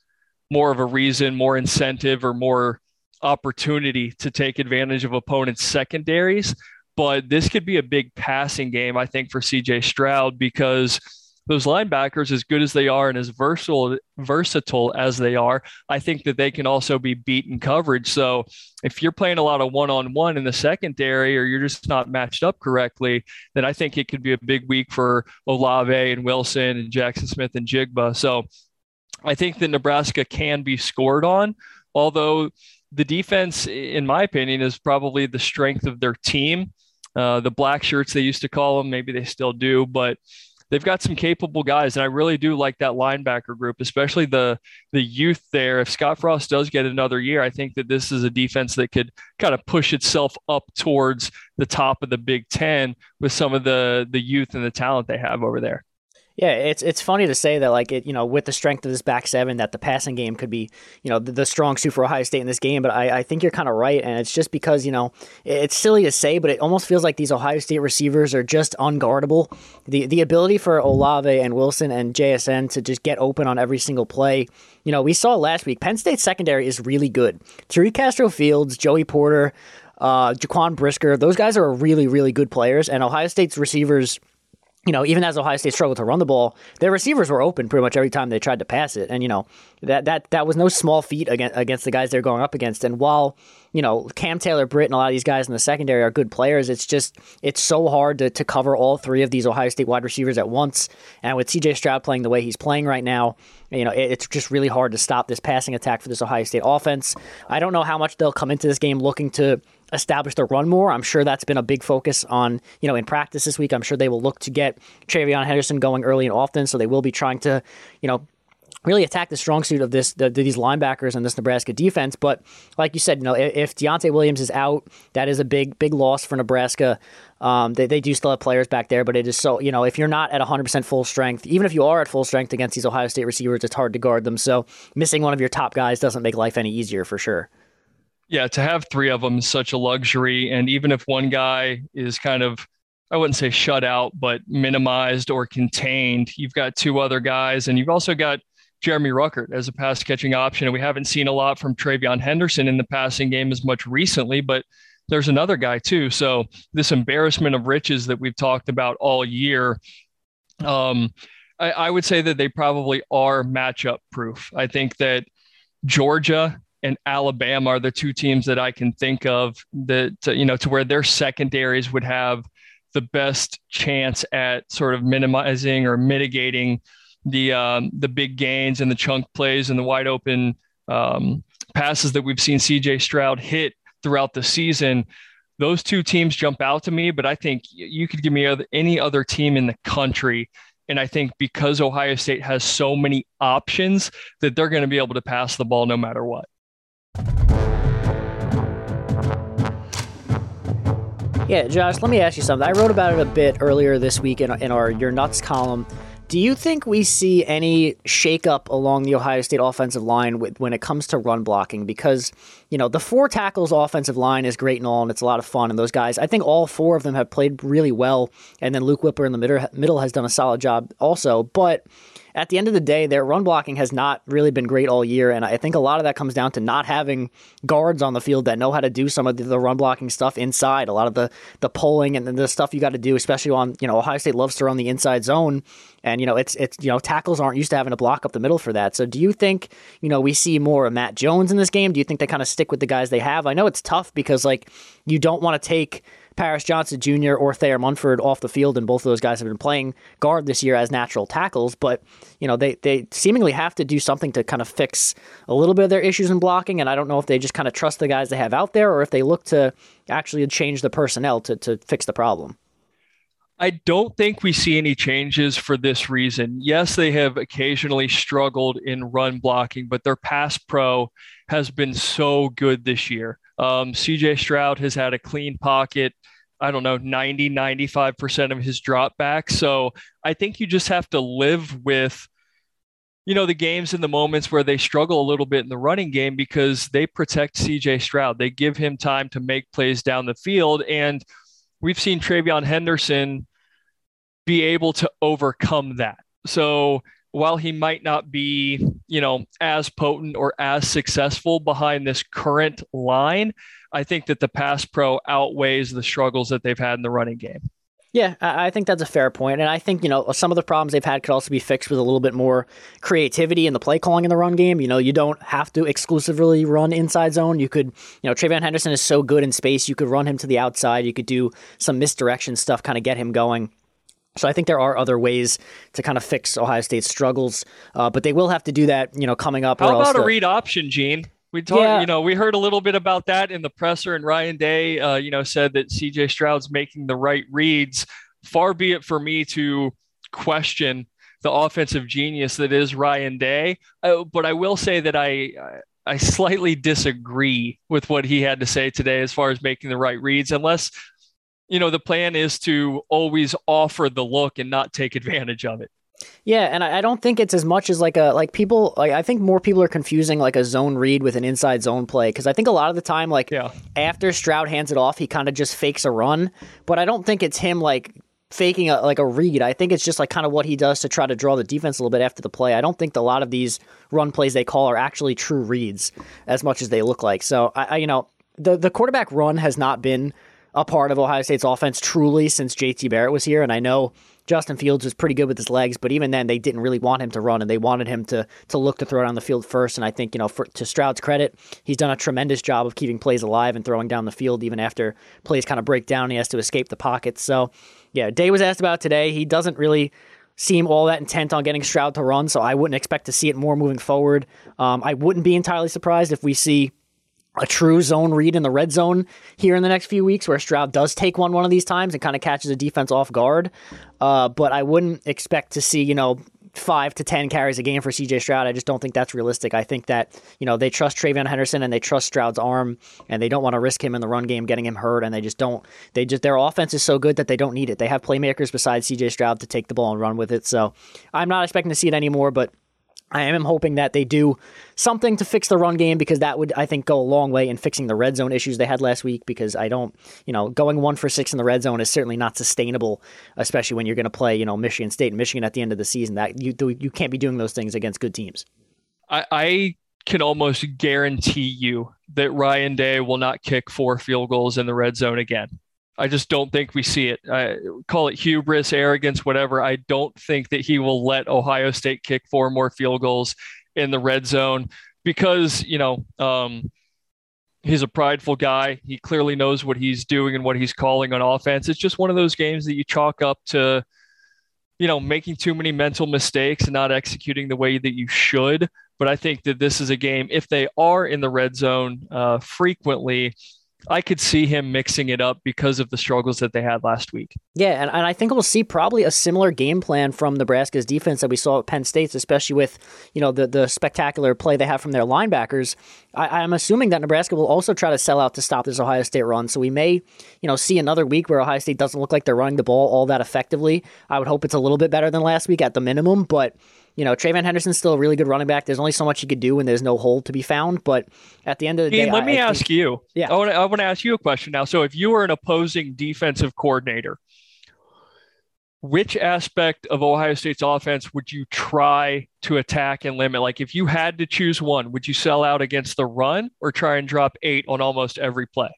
more of a reason, more incentive, or more opportunity to take advantage of opponents' secondaries. But this could be a big passing game, I think, for CJ Stroud because those linebackers, as good as they are and as versatile versatile as they are, I think that they can also be beat in coverage. So if you're playing a lot of one on one in the secondary or you're just not matched up correctly, then I think it could be a big week for Olave and Wilson and Jackson Smith-Njigba. So I think that Nebraska can be scored on, although the defense, in my opinion, is probably the strength of their team. Uh, the black shirts they used to call them, maybe they still do, but they've got some capable guys, and I really do like that linebacker group, especially the the youth there. If Scott Frost does get another year, I think that this is a defense that could kind of push itself up towards the top of the Big Ten with some of the the youth and the talent they have over there. Yeah, it's it's funny to say that like it you know with the strength of this back seven that the passing game could be you know the, the strong suit for Ohio State in this game, but I, I think you're kind of right, and it's just because you know it's silly to say, but it almost feels like these Ohio State receivers are just unguardable. The the ability for Olave and Wilson and JSN to just get open on every single play. You know, we saw last week Penn State secondary is really good. Tariq Castro Fields, Joey Porter, uh, Jaquan Brisker, those guys are really really good players, and Ohio State's receivers you know, even as Ohio State struggled to run the ball, their receivers were open pretty much every time they tried to pass it. And, you know, that that that was no small feat against, against the guys they're going up against. And while, you know, Cam Taylor Britt and a lot of these guys in the secondary are good players, it's just it's so hard to, to cover all three of these Ohio State wide receivers at once. And with CJ Stroud playing the way he's playing right now, you know, it, it's just really hard to stop this passing attack for this Ohio State offense. I don't know how much they'll come into this game looking to establish the run more. I'm sure that's been a big focus on, you know, in practice this week. I'm sure they will look to get TreVeyon Henderson going early and often, so they will be trying to, you know, really attack the strong suit of this the, these linebackers and this Nebraska defense. But like you said, you know, if, Deontai Williams is out, that is a big big loss for Nebraska. Um, they, they do still have players back there, but it is so you know if you're not at 100% full strength, even if you are at full strength against these Ohio State receivers, it's hard to guard them. So missing one of your top guys doesn't make life any easier for sure. Yeah, to have three of them is such a luxury. And even if one guy is kind of, I wouldn't say shut out, but minimized or contained, you've got two other guys. And you've also got Jeremy Ruckert as a pass catching option. And we haven't seen a lot from TreVeyon Henderson in the passing game as much recently, but there's another guy too. So this embarrassment of riches that we've talked about all year. Um, I, I would say that they probably are matchup proof. I think that Georgia and Alabama are the two teams that I can think of that you know to where their secondaries would have the best chance at sort of minimizing or mitigating the um, the big gains and the chunk plays and the wide open um, passes that we've seen CJ Stroud hit throughout the season. Those two teams jump out to me, but I think you could give me any other team in the country and I think because Ohio State has so many options that they're going to be able to pass the ball no matter what. Yeah, Josh, let me ask you something. I wrote about it a bit earlier this week in, in our Your Nuts column. Do you think we see any shakeup along the Ohio State offensive line with, when it comes to run blocking? Because, you know, the four tackles offensive line is great and all, and it's a lot of fun. And those guys, I think all four of them have played really well. And then Luke Wypler in the middle, middle has done a solid job also. But at the end of the day, their run blocking has not really been great all year. And I think a lot of that comes down to not having guards on the field that know how to do some of the run blocking stuff inside. A lot of the, the pulling and the stuff you got to do, especially on, you know, Ohio State loves to run the inside zone. And, you know, it's, it's, you know, tackles aren't used to having to block up the middle for that. So do you think, you know, we see more of Matt Jones in this game? Do you think they kind of stick with the guys they have? I know it's tough because, like, you don't want to take Paris Johnson Jr. or Thayer Munford off the field, and both of those guys have been playing guard this year as natural tackles. But you know, they they seemingly have to do something to kind of fix a little bit of their issues in blocking. And I don't know if they just kind of trust the guys they have out there, or if they look to actually change the personnel to to fix the problem. I don't think we see any changes for this reason. Yes, they have occasionally struggled in run blocking, but their pass pro has been so good this year. Um, CJ Stroud has had a clean pocket. I don't know, 90, 95% of his drop back. So I think you just have to live with, you know, the games and the moments where they struggle a little bit in the running game because they protect CJ Stroud. They give him time to make plays down the field. And we've seen TreVeyon Henderson be able to overcome that. So while he might not be, you know, as potent or as successful behind this current line, I think that the pass pro outweighs the struggles that they've had in the running game. Yeah, I think that's a fair point. And I think, you know, some of the problems they've had could also be fixed with a little bit more creativity in the play calling in the run game. You know, you don't have to exclusively run inside zone. You could, you know, TreVeyon Henderson is so good in space. You could run him to the outside. You could do some misdirection stuff, kind of get him going. So I think there are other ways to kind of fix Ohio State's struggles, uh, but they will have to do that, you know, coming up. How about the, a read option, Gene? We talked, yeah. you know, we heard a little bit about that in the presser, and Ryan Day, uh, you know, said that CJ Stroud's making the right reads. Far be it for me to question the offensive genius that is Ryan Day, uh, but I will say that I. I slightly disagree with what he had to say today as far as making the right reads, unless you know the plan is to always offer the look and not take advantage of it. Yeah, and I don't think it's as much as like a like people like I think more people are confusing like a zone read with an inside zone play because I think a lot of the time like yeah. after Stroud hands it off, he kind of just fakes a run, but I don't think it's him like faking a like a read. I think it's just like kind of what he does to try to draw the defense a little bit after the play. I don't think a lot of these run plays they call are actually true reads as much as they look like. So I, I you know the the quarterback run has not been a part of Ohio State's offense truly since JT Barrett was here, and I know Justin Fields was pretty good with his legs, but even then they didn't really want him to run and they wanted him to to look to throw down the field first. And I think you know, for, to Stroud's credit, he's done a tremendous job of keeping plays alive and throwing down the field even after plays kind of break down. He has to escape the pocket. So yeah, Day was asked about today. He doesn't really seem all that intent on getting Stroud to run, so I wouldn't expect to see it more moving forward. Um, I wouldn't be entirely surprised if we see a true zone read in the red zone here in the next few weeks where Stroud does take one one of these times and kind of catches a defense off guard. Uh, but I wouldn't expect to see, you know, five to 10 carries a game for CJ Stroud. I just don't think that's realistic. I think that, you know, they trust TreVeyon Henderson and they trust Stroud's arm and they don't want to risk him in the run game getting him hurt. And they just don't, they just, their offense is so good that they don't need it. They have playmakers besides CJ Stroud to take the ball and run with it. So I'm not expecting to see it anymore, but I am hoping that they do something to fix the run game because that would, I think, go a long way in fixing the red zone issues they had last week. Because I don't, you know, going one for six in the red zone is certainly not sustainable, especially when you're going to play, you know, Michigan State and Michigan at the end of the season. That you you can't be doing those things against good teams. I, I can almost guarantee you that Ryan Day will not kick four field goals in the red zone again. I just don't think we see it. I call it hubris, arrogance, whatever. I don't think that he will let Ohio State kick four more field goals in the red zone because, you know, um, he's a prideful guy. He clearly knows what he's doing and what he's calling on offense. It's just one of those games that you chalk up to, you know, making too many mental mistakes and not executing the way that you should. But I think that this is a game, if they are in the red zone uh, frequently, I could see him mixing it up because of the struggles that they had last week. Yeah, and, and I think we'll see probably a similar game plan from Nebraska's defense that we saw at Penn State's, especially with you know the the spectacular play they have from their linebackers. I, am assuming that Nebraska will also try to sell out to stop this Ohio State run. So we may you know see another week where Ohio State doesn't look like they're running the ball all that effectively. I would hope it's a little bit better than last week at the minimum, but you know, TreVeyon Henderson's still a really good running back. There's only so much he could do when there's no hole to be found. But at the end of the day, let I, me I ask think, you. Yeah, I want, to, I want to ask you a question now. So, if you were an opposing defensive coordinator, which aspect of Ohio State's offense would you try to attack and limit? Like, if you had to choose one, would you sell out against the run or try and drop eight on almost every play?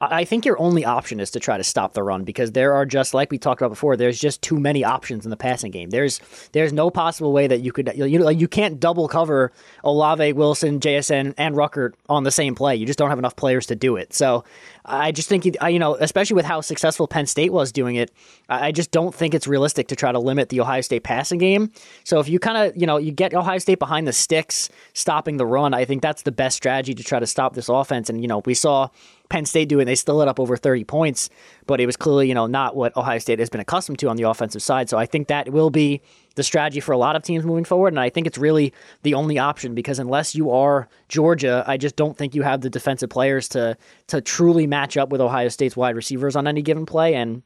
I think your only option is to try to stop the run because there are just like we talked about before. There's just too many options in the passing game. There's there's no possible way that you could you know you can't double cover Olave, Wilson, JSN, and Ruckert on the same play. You just don't have enough players to do it. So I just think you know, especially with how successful Penn State was doing it, I just don't think it's realistic to try to limit the Ohio State passing game. So if you kind of you know you get Ohio State behind the sticks, stopping the run, I think that's the best strategy to try to stop this offense. And you know we saw Penn State do it. They still let up over 30 points, but it was clearly, you know, not what Ohio State has been accustomed to on the offensive side. So I think that will be the strategy for a lot of teams moving forward. And I think it's really the only option because unless you are Georgia, I just don't think you have the defensive players to to truly match up with Ohio State's wide receivers on any given play. And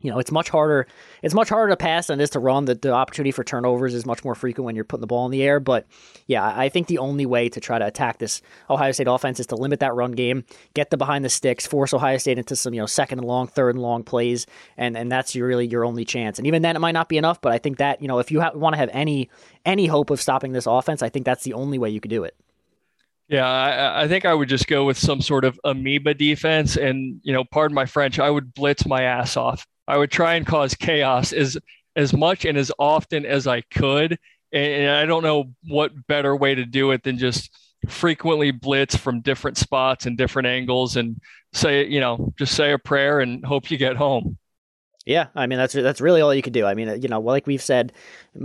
you know, it's much harder. It's much harder to pass than it is to run. The, the opportunity for turnovers is much more frequent when you're putting the ball in the air. But yeah, I think the only way to try to attack this Ohio State offense is to limit that run game, get the behind the sticks, force Ohio State into some you know second and long, third and long plays, and and that's really your only chance. And even then, it might not be enough. But I think that you know if you ha- want to have any any hope of stopping this offense, I think that's the only way you could do it. Yeah, I, I, think I would just go with some sort of amoeba defense, and you know, pardon my French, I would blitz my ass off I would try and cause chaos as as much and as often as I could. And I don't know what better way to do it than just frequently blitz from different spots and different angles and say, you know, just say a prayer and hope you get home. Yeah, I mean that's that's really all you could do. I mean, you know, like we've said,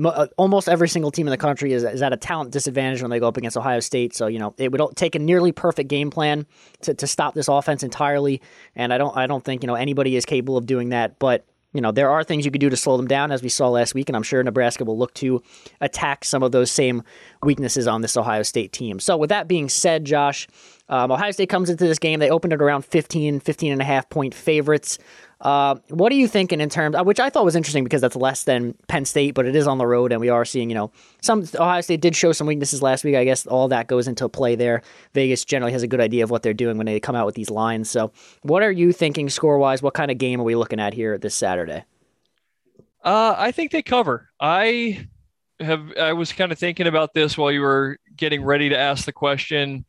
uh, almost every single team in the country is, is at a talent disadvantage when they go up against Ohio State. So you know, it would take a nearly perfect game plan to, to stop this offense entirely. And I don't I don't think you know anybody is capable of doing that. But you know, there are things you could do to slow them down, as we saw last week, and I'm sure Nebraska will look to attack some of those same weaknesses on this Ohio State team. So, with that being said, Josh, um, Ohio State comes into this game. They opened it around 15, 15 and a half point favorites. Uh, what are you thinking in terms, uh, which I thought was interesting because that's less than Penn State, but it is on the road, and we are seeing, you know, some Ohio State did show some weaknesses last week. I guess all that goes into play there. Vegas generally has a good idea of what they're doing when they come out with these lines. So, what are you thinking score wise? What kind of game are we looking at here this Saturday? Uh, I think they cover. I have. I was kind of thinking about this while you were getting ready to ask the question.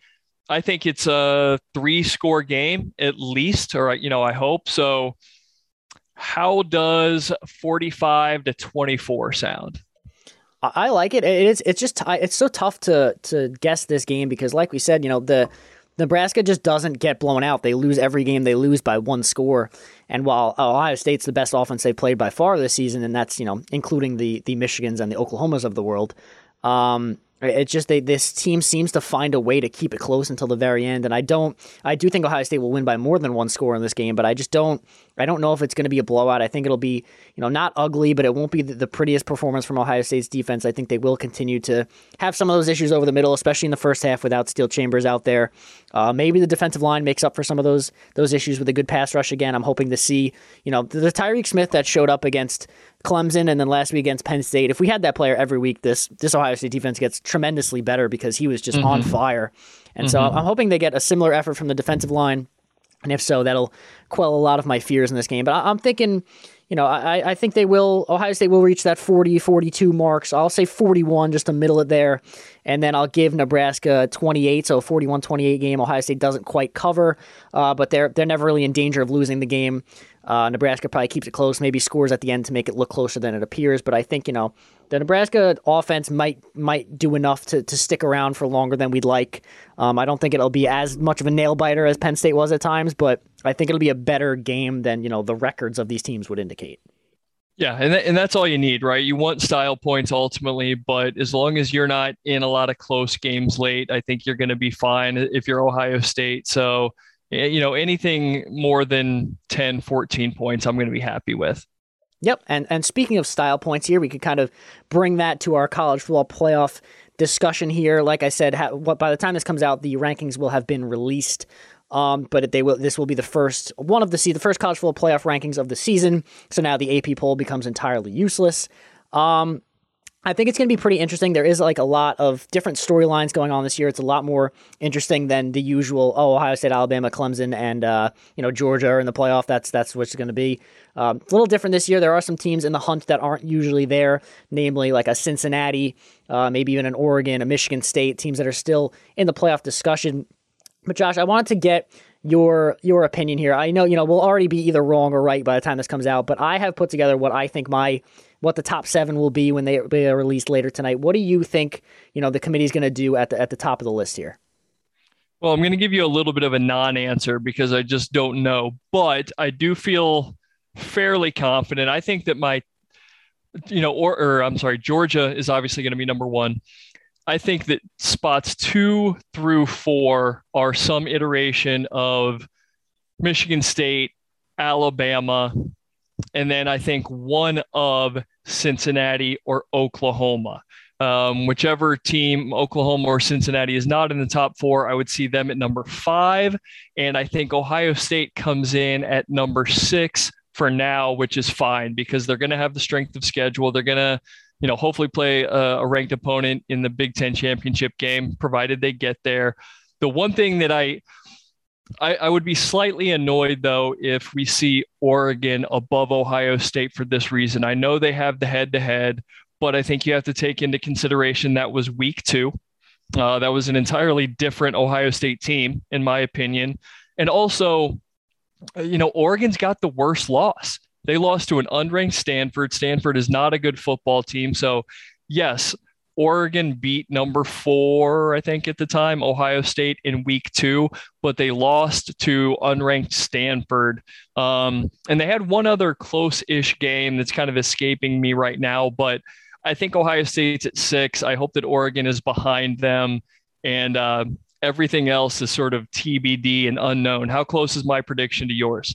I think it's a three score game at least, or you know, I hope so how does 45 to 24 sound? I like it. It is. It's just. It's so tough to to guess this game because, like we said, you know the Nebraska just doesn't get blown out. They lose every game. They lose by one score. And while Ohio State's the best offense they've played by far this season, and that's you know including the the Michigans and the Oklahomas of the world, um, it's just they, this team seems to find a way to keep it close until the very end, and I don't. I do think Ohio State will win by more than one score in this game, but I just don't. I don't know if it's going to be a blowout. I think it'll be, you know, not ugly, but it won't be the, prettiest performance from Ohio State's defense. I think they will continue to have some of those issues over the middle, especially in the first half without Steele Chambers out there. Uh, maybe the defensive line makes up for some of those those issues with a good pass rush again. I'm hoping to see, you know, the, the Tyreke Smith that showed up against Clemson and then last week against Penn State. If we had that player every week, this this Ohio State defense gets tremendously better because he was just mm-hmm. on fire. And mm-hmm. so I'm hoping they get a similar effort from the defensive line. And if so, that'll quell a lot of my fears in this game. But I, am thinking, you know, I, I think they will, Ohio State will reach that 40, 42 marks. I'll say 41 just to middle it there. And then I'll give Nebraska 28, so 41 28 game. Ohio State doesn't quite cover, uh, but they're, they're never really in danger of losing the game. Uh, Nebraska probably keeps it close, maybe scores at the end to make it look closer than it appears. But I think, you know, the Nebraska offense might might do enough to, to stick around for longer than we'd like. Um, I don't think it'll be as much of a nail biter as Penn State was at times, but I think it'll be a better game than you know the records of these teams would indicate. Yeah, and th- and that's all you need, right? You want style points ultimately, but as long as you're not in a lot of close games late, I think you're going to be fine if you're Ohio State. So, you know, anything more than 10, 14 points, I'm going to be happy with. Yep, and and speaking of style points here, we could kind of bring that to our college football playoff discussion here. Like I said, ha- what by the time this comes out, the rankings will have been released. Um, but they will. This will be the first one of the the first college football playoff rankings of the season. So now the AP poll becomes entirely useless. Um, I think it's going to be pretty interesting. There is like a lot of different storylines going on this year. It's a lot more interesting than the usual. Oh, Ohio State, Alabama, Clemson, and uh, you know Georgia are in the playoff. That's that's what's going to be. Um, a little different this year. There are some teams in the hunt that aren't usually there, namely like a Cincinnati, uh, maybe even an Oregon, a Michigan State, teams that are still in the playoff discussion. But Josh, I wanted to get your your opinion here. I know you know we'll already be either wrong or right by the time this comes out, but I have put together what I think my what the top seven will be when they are released later tonight. What do you think? You know, the committee is going to do at the at the top of the list here. Well, I'm going to give you a little bit of a non-answer because I just don't know, but I do feel fairly confident. I think that my, you know, or, or I'm sorry, Georgia is obviously going to be number one. I think that spots two through four are some iteration of Michigan State, Alabama, and then I think one of Cincinnati or Oklahoma. Um, whichever team, Oklahoma or Cincinnati, is not in the top four, I would see them at number five. And I think Ohio State comes in at number six for now, which is fine because they're going to have the strength of schedule. They're going to, you know, hopefully play a, a ranked opponent in the Big Ten championship game, provided they get there. The one thing that I, I, I, would be slightly annoyed though if we see Oregon above Ohio State for this reason. I know they have the head to head, but I think you have to take into consideration that was week two. Uh, that was an entirely different Ohio State team, in my opinion. And also, uh, you know, Oregon's got the worst loss. They lost to an unranked Stanford. Stanford is not a good football team. So, yes, Oregon beat number four, I think, at the time, Ohio State in week two, but they lost to unranked Stanford. Um, and they had one other close ish game that's kind of escaping me right now, but I think Ohio State's at six. I hope that Oregon is behind them. And uh, everything else is sort of TBD and unknown. How close is my prediction to yours?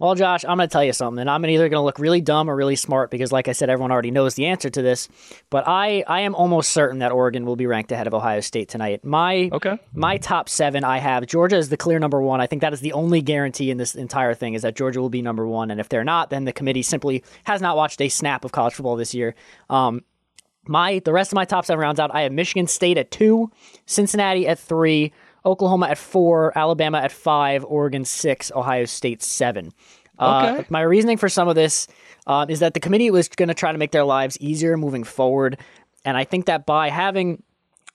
Well, Josh, I'm going to tell you something, and I'm either going to look really dumb or really smart because, like I said, everyone already knows the answer to this. But I, I am almost certain that Oregon will be ranked ahead of Ohio State tonight. My, okay. my top seven, I have Georgia is the clear number one. I think that is the only guarantee in this entire thing is that Georgia will be number one. And if they're not, then the committee simply has not watched a snap of college football this year. Um, my the rest of my top seven rounds out. I have Michigan State at two, Cincinnati at three, Oklahoma at four, Alabama at five, Oregon six, Ohio State seven. Uh, okay. Uh, my reasoning for some of this uh, is that the committee was going to try to make their lives easier moving forward. And I think that by having,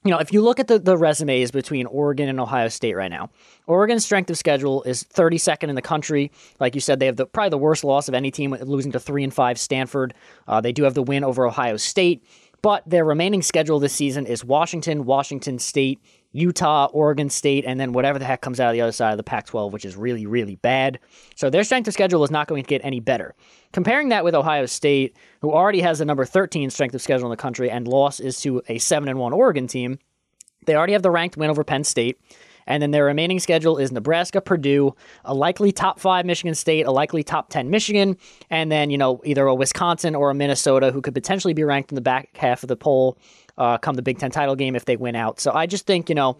you know, if you look at the, the resumes between Oregon and Ohio State right now, Oregon's strength of schedule is 32nd in the country. Like you said, they have the, probably the worst loss of any team, losing to 3 and 5 Stanford. Uh, they do have the win over Ohio State. But their remaining schedule this season is Washington, Washington State, Utah, Oregon State, and then whatever the heck comes out of the other side of the Pac 12, which is really, really bad. So their strength of schedule is not going to get any better. Comparing that with Ohio State, who already has the number 13 strength of schedule in the country and loss is to a 7 and 1 Oregon team, they already have the ranked win over Penn State. And then their remaining schedule is Nebraska, Purdue, a likely top five Michigan State, a likely top 10 Michigan, and then, you know, either a Wisconsin or a Minnesota who could potentially be ranked in the back half of the poll uh, come the Big Ten title game if they win out. So I just think, you know,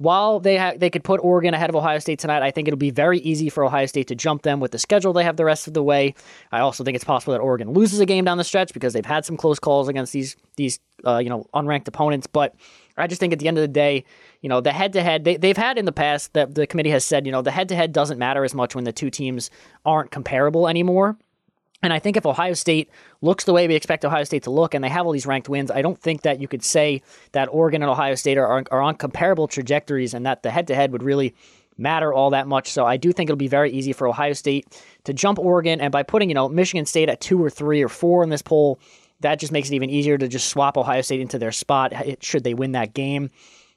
while they ha- they could put Oregon ahead of Ohio State tonight, I think it'll be very easy for Ohio State to jump them with the schedule they have the rest of the way. I also think it's possible that Oregon loses a game down the stretch because they've had some close calls against these these uh, you know unranked opponents. But I just think at the end of the day, you know, the head to head, they've had in the past that the committee has said, you know, the head to head doesn't matter as much when the two teams aren't comparable anymore. And I think if Ohio State looks the way we expect Ohio State to look and they have all these ranked wins, I don't think that you could say that Oregon and Ohio State are, are on comparable trajectories and that the head to head would really matter all that much. So I do think it'll be very easy for Ohio State to jump Oregon. And by putting, you know, Michigan State at two or three or four in this poll, that just makes it even easier to just swap Ohio State into their spot should they win that game.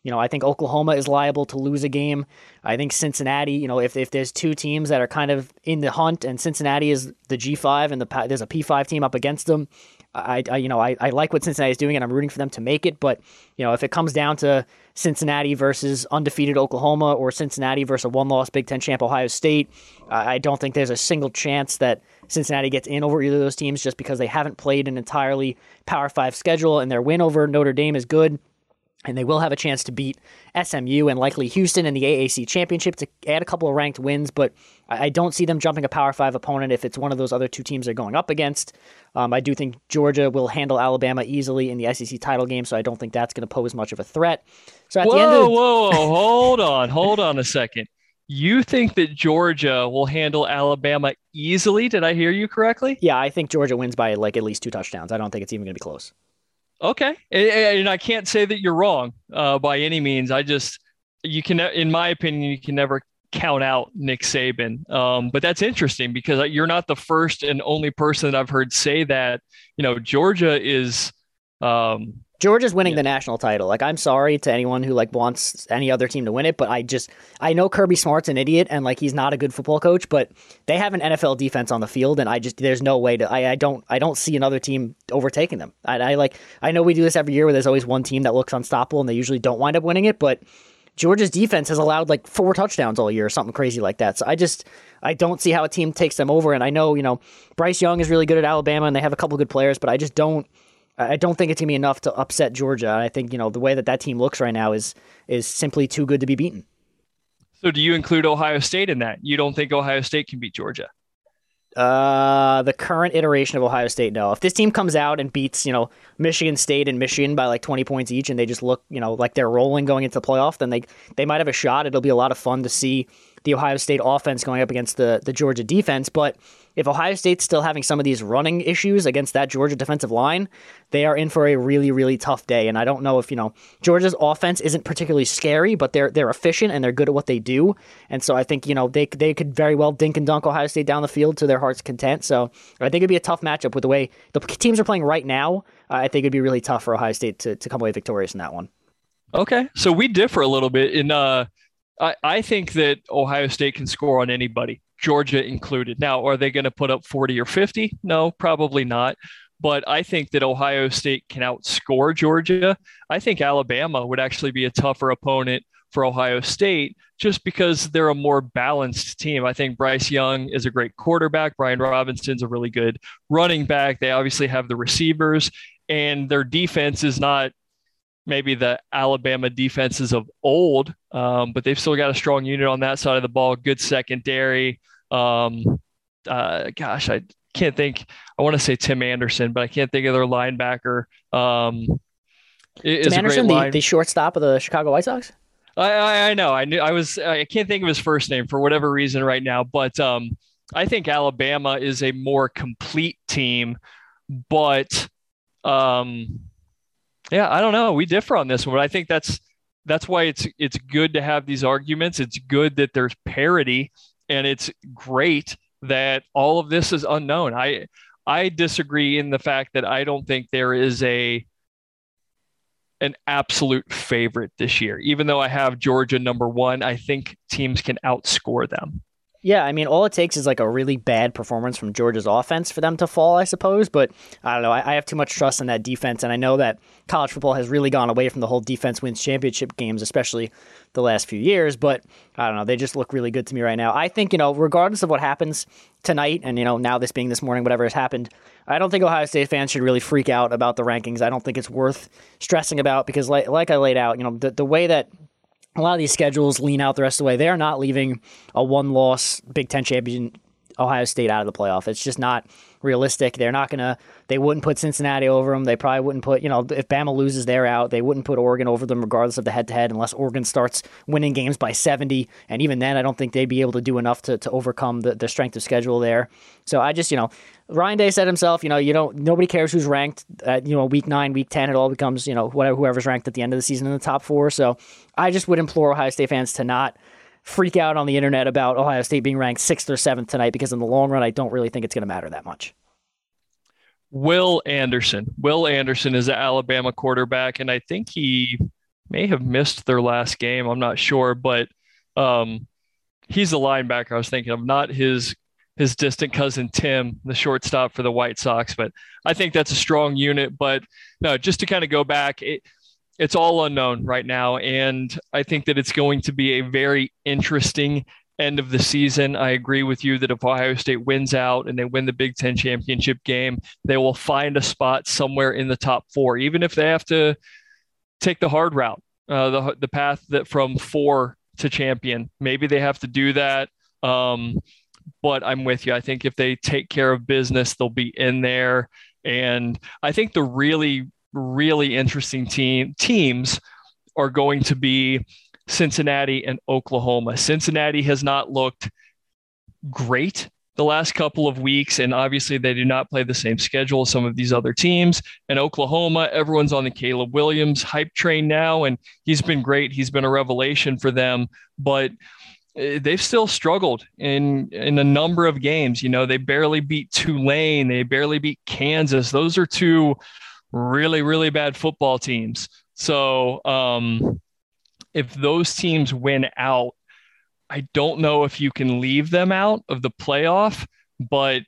You know, I think Oklahoma is liable to lose a game. I think Cincinnati, you know, if, if there's two teams that are kind of in the hunt and Cincinnati is the G5 and the there's a P5 team up against them, I, I you know, I, I like what Cincinnati is doing and I'm rooting for them to make it. But, you know, if it comes down to Cincinnati versus undefeated Oklahoma or Cincinnati versus a one loss Big Ten champ Ohio State, I don't think there's a single chance that Cincinnati gets in over either of those teams just because they haven't played an entirely Power Five schedule and their win over Notre Dame is good and they will have a chance to beat SMU and likely Houston in the AAC championship to add a couple of ranked wins, but I don't see them jumping a Power Five opponent if it's one of those other two teams they're going up against. Um, I do think Georgia will handle Alabama easily in the SEC title game, so I don't think that's going to pose much of a threat. So at whoa, the end of whoa, whoa, hold on, hold on a second. You think that Georgia will handle Alabama easily? Did I hear you correctly? Yeah, I think Georgia wins by like at least two touchdowns. I don't think it's even going to be close. Okay, and I can't say that you're wrong uh, by any means. I just you can, in my opinion, you can never count out Nick Saban. Um, but that's interesting because you're not the first and only person that I've heard say that. You know, Georgia is um, Georgia's winning yeah. the national title. Like, I'm sorry to anyone who like wants any other team to win it, but I just I know Kirby Smart's an idiot and like he's not a good football coach, but they have an NFL defense on the field, and I just there's no way to I, I don't I don't see another team overtaking them. I, I like I know we do this every year where there's always one team that looks unstoppable and they usually don't wind up winning it, but Georgia's defense has allowed like four touchdowns all year or something crazy like that. So I just I don't see how a team takes them over. And I know you know Bryce Young is really good at Alabama and they have a couple good players, but I just don't I don't think it's gonna be enough to upset Georgia. I think you know the way that that team looks right now is is simply too good to be beaten. So, do you include Ohio State in that? You don't think Ohio State can beat Georgia? Uh, the current iteration of Ohio State, no. If this team comes out and beats, you know, Michigan State and Michigan by like 20 points each, and they just look, you know, like they're rolling going into the playoff, then they they might have a shot. It'll be a lot of fun to see the Ohio State offense going up against the the Georgia defense, but if Ohio State's still having some of these running issues against that Georgia defensive line, they are in for a really, really tough day. And I don't know if, you know, Georgia's offense isn't particularly scary, but they're they're efficient and they're good at what they do. And so I think, you know, they they could very well dink and dunk Ohio State down the field to their heart's content. So I think it'd be a tough matchup with the way the teams are playing right now. I think it'd be really tough for Ohio State to, to come away victorious in that one. Okay. So we differ a little bit in uh I, I think that Ohio State can score on anybody. Georgia included. Now, are they going to put up 40 or 50? No, probably not. But I think that Ohio State can outscore Georgia. I think Alabama would actually be a tougher opponent for Ohio State just because they're a more balanced team. I think Bryce Young is a great quarterback. Brian Robinson's a really good running back. They obviously have the receivers, and their defense is not maybe the Alabama defenses of old, um, but they've still got a strong unit on that side of the ball, good secondary. Um, uh, gosh, I can't think. I want to say Tim Anderson, but I can't think of their linebacker. Um, Tim Anderson, the, the shortstop of the Chicago White Sox. I, I, I know. I knew. I was. I can't think of his first name for whatever reason right now. But um, I think Alabama is a more complete team. But um, yeah, I don't know. We differ on this one. But I think that's that's why it's it's good to have these arguments. It's good that there's parity and it's great that all of this is unknown. I I disagree in the fact that I don't think there is a an absolute favorite this year. Even though I have Georgia number 1, I think teams can outscore them. Yeah, I mean, all it takes is like a really bad performance from Georgia's offense for them to fall, I suppose. But I don't know. I, I, have too much trust in that defense, and I know that college football has really gone away from the whole defense wins championship games, especially the last few years. But I don't know. They just look really good to me right now. I think you know, regardless of what happens tonight, and you know, now this being this morning, whatever has happened, I don't think Ohio State fans should really freak out about the rankings. I don't think it's worth stressing about because, like, like I laid out, you know, the the way that a lot of these schedules lean out the rest of the way. They are not leaving a one loss Big Ten champion Ohio State out of the playoff. It's just not realistic. They're not going to, they wouldn't put Cincinnati over them. They probably wouldn't put, you know, if Bama loses, they're out. They wouldn't put Oregon over them regardless of the head to head unless Oregon starts winning games by 70. And even then, I don't think they'd be able to do enough to, to overcome the, the strength of schedule there. So I just, you know, Ryan Day said himself, you know, you don't, nobody cares who's ranked at, you know, week nine, week 10. It all becomes, you know, whatever, whoever's ranked at the end of the season in the top four. So I just would implore Ohio State fans to not freak out on the internet about Ohio State being ranked sixth or seventh tonight because in the long run, I don't really think it's going to matter that much. Will Anderson. Will Anderson is an Alabama quarterback, and I think he may have missed their last game. I'm not sure, but um, he's the linebacker I was thinking of, not his his distant cousin Tim, the shortstop for the White Sox. But I think that's a strong unit. But no, just to kind of go back, it, it's all unknown right now. And I think that it's going to be a very interesting end of the season. I agree with you that if Ohio State wins out and they win the Big Ten championship game, they will find a spot somewhere in the top four, even if they have to take the hard route, uh, the, the path that from four to champion. Maybe they have to do that. Um, but I'm with you. I think if they take care of business, they'll be in there. And I think the really, really interesting team teams are going to be Cincinnati and Oklahoma. Cincinnati has not looked great the last couple of weeks, and obviously they do not play the same schedule as some of these other teams. And Oklahoma, everyone's on the Caleb Williams hype train now, and he's been great. He's been a revelation for them, but they've still struggled in in a number of games. You know, they barely beat Tulane, they barely beat Kansas. Those are two really really bad football teams. So um, if those teams win out, I don't know if you can leave them out of the playoff, but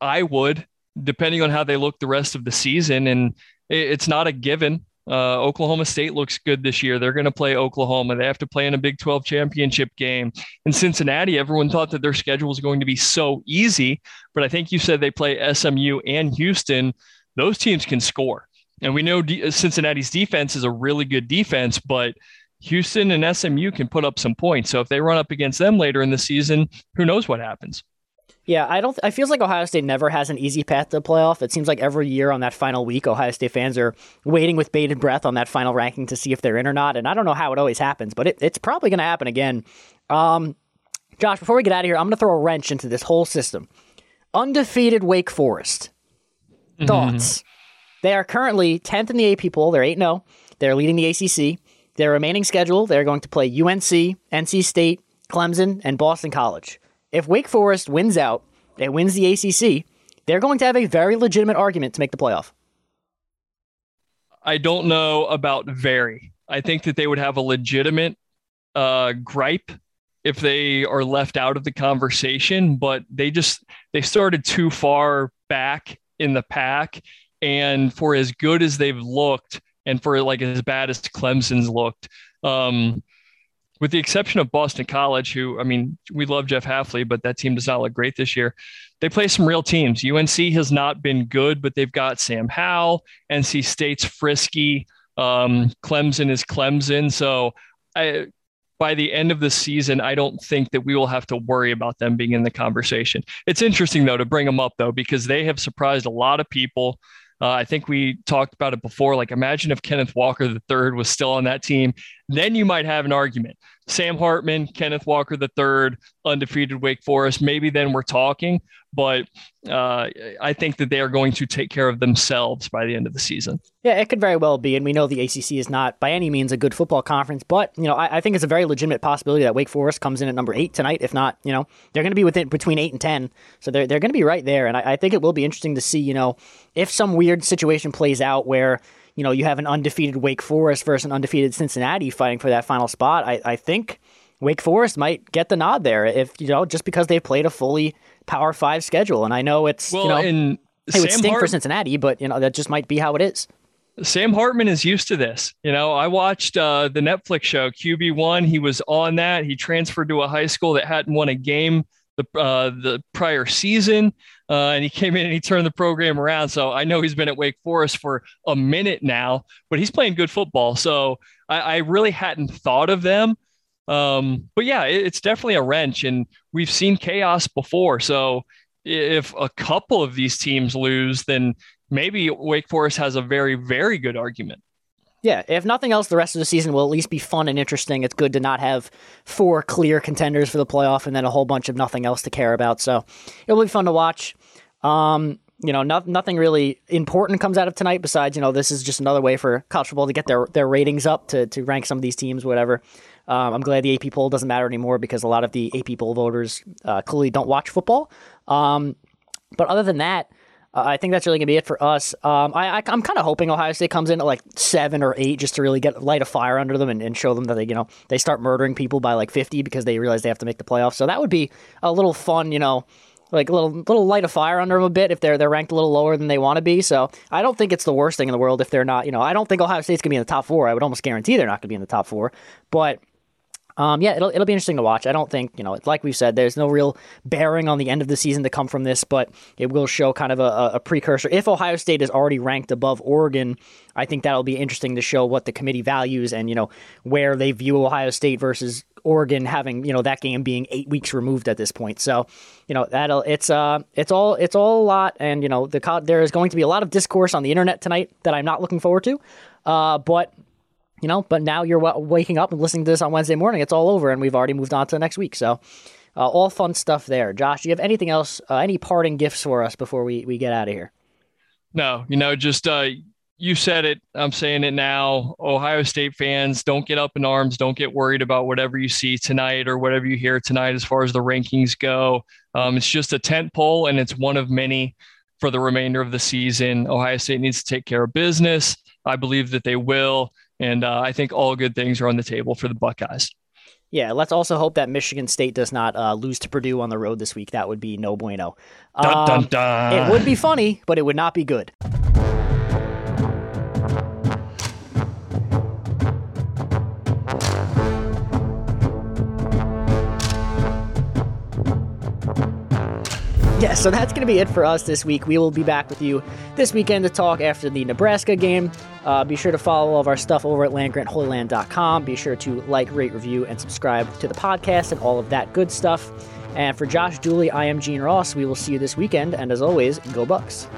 I would, depending on how they look the rest of the season. And it's not a given. Uh, Oklahoma State looks good this year. They're going to play Oklahoma. They have to play in a Big 12 championship game. In Cincinnati, everyone thought that their schedule was going to be so easy, but I think you said they play SMU and Houston. Those teams can score. And we know D- Cincinnati's defense is a really good defense, but Houston and SMU can put up some points. So if they run up against them later in the season, who knows what happens? Yeah, I don't. I feels like Ohio State never has an easy path to the playoff. It seems like every year on that final week, Ohio State fans are waiting with bated breath on that final ranking to see if they're in or not. And I don't know how it always happens, but it, it's probably going to happen again. Um, Josh, before we get out of here, I'm going to throw a wrench into this whole system. Undefeated Wake Forest. Mm-hmm. Thoughts? They are currently 10th in the AP poll. They're 8 0. They're leading the ACC. Their remaining schedule, they're going to play UNC, NC State, Clemson, and Boston College. If Wake Forest wins out, it wins the ACC, they're going to have a very legitimate argument to make the playoff. I don't know about very. I think that they would have a legitimate uh, gripe if they are left out of the conversation, but they just they started too far back in the pack, and for as good as they've looked, and for like as bad as Clemson's looked, um, with the exception of Boston College, who I mean we love Jeff Hafley, but that team does not look great this year. They play some real teams. UNC has not been good, but they've got Sam Howell. NC State's frisky. Um, Clemson is Clemson, so I by the end of the season, I don't think that we will have to worry about them being in the conversation. It's interesting, though, to bring them up, though, because they have surprised a lot of people. Uh, I think we talked about it before. Like, imagine if Kenneth Walker III was still on that team, then you might have an argument. Sam Hartman, Kenneth Walker III, undefeated Wake Forest. Maybe then we're talking, but uh, I think that they are going to take care of themselves by the end of the season. Yeah, it could very well be, and we know the ACC is not by any means a good football conference, but you know I, I think it's a very legitimate possibility that Wake Forest comes in at number eight tonight. If not, you know they're going to be within between eight and ten, so they're they're going to be right there, and I, I think it will be interesting to see, you know, if some weird situation plays out where you know, you have an undefeated Wake Forest versus an undefeated Cincinnati fighting for that final spot. I, I think Wake Forest might get the nod there if, you know, just because they've played a fully Power Five schedule. And I know it's, well, you know, and it would stink Hart- for Cincinnati, but, you know, that just might be how it is. Sam Hartman is used to this. You know, I watched uh, the Netflix show QB1. He was on that. He transferred to a high school that hadn't won a game the uh, the prior season, uh, and he came in and he turned the program around. So I know he's been at Wake Forest for a minute now, but he's playing good football. So I, I really hadn't thought of them. Um, but yeah, it, it's definitely a wrench, and we've seen chaos before. So if a couple of these teams lose, then maybe Wake Forest has a very, very good argument. Yeah, if nothing else, the rest of the season will at least be fun and interesting. It's good to not have four clear contenders for the playoff and then a whole bunch of nothing else to care about. So it'll be fun to watch. Um, you know, no, nothing really important comes out of tonight besides, you know, this is just another way for college football to get their, their ratings up to, to rank some of these teams, whatever. Um, I'm glad the AP poll doesn't matter anymore because a lot of the AP poll voters uh, clearly don't watch football. Um, but other than that, uh, I think that's really gonna be it for us. Um, I, am kind of hoping Ohio State comes in at like seven or eight just to really get light a fire under them and, and show them that they you know they start murdering people by like 50 because they realize they have to make the playoffs. So that would be a little fun, you know, like a little little light a fire under them a bit if they're they're ranked a little lower than they want to be. So I don't think it's the worst thing in the world if they're not. You know, I don't think Ohio State's gonna be in the top four. I would almost guarantee they're not gonna be in the top four, but um, yeah, it'll it'll be interesting to watch. I don't think you know, like we've said, there's no real bearing on the end of the season to come from this, but it will show kind of a, a precursor. If Ohio State is already ranked above Oregon, I think that'll be interesting to show what the committee values and you know where they view Ohio State versus Oregon having you know that game being eight weeks removed at this point. So you know that'll it's uh it's all it's all a lot, and you know the there is going to be a lot of discourse on the internet tonight that I'm not looking forward to. Uh, but you know, but now you're waking up and listening to this on Wednesday morning. It's all over, and we've already moved on to the next week. So, uh, all fun stuff there. Josh, do you have anything else, uh, any parting gifts for us before we, we get out of here? No, you know, just uh, you said it. I'm saying it now. Ohio State fans, don't get up in arms. Don't get worried about whatever you see tonight or whatever you hear tonight as far as the rankings go. Um, it's just a tent pole, and it's one of many for the remainder of the season. Ohio State needs to take care of business. I believe that they will. And uh, I think all good things are on the table for the Buckeyes. Yeah, let's also hope that Michigan State does not uh, lose to Purdue on the road this week. That would be no bueno. Um, dun, dun, dun. It would be funny, but it would not be good. Yeah, so that's going to be it for us this week. We will be back with you this weekend to talk after the Nebraska game. Uh, be sure to follow all of our stuff over at landgrantholyland.com. Be sure to like, rate, review, and subscribe to the podcast and all of that good stuff. And for Josh Dooley, I am Gene Ross. We will see you this weekend. And as always, go Bucks.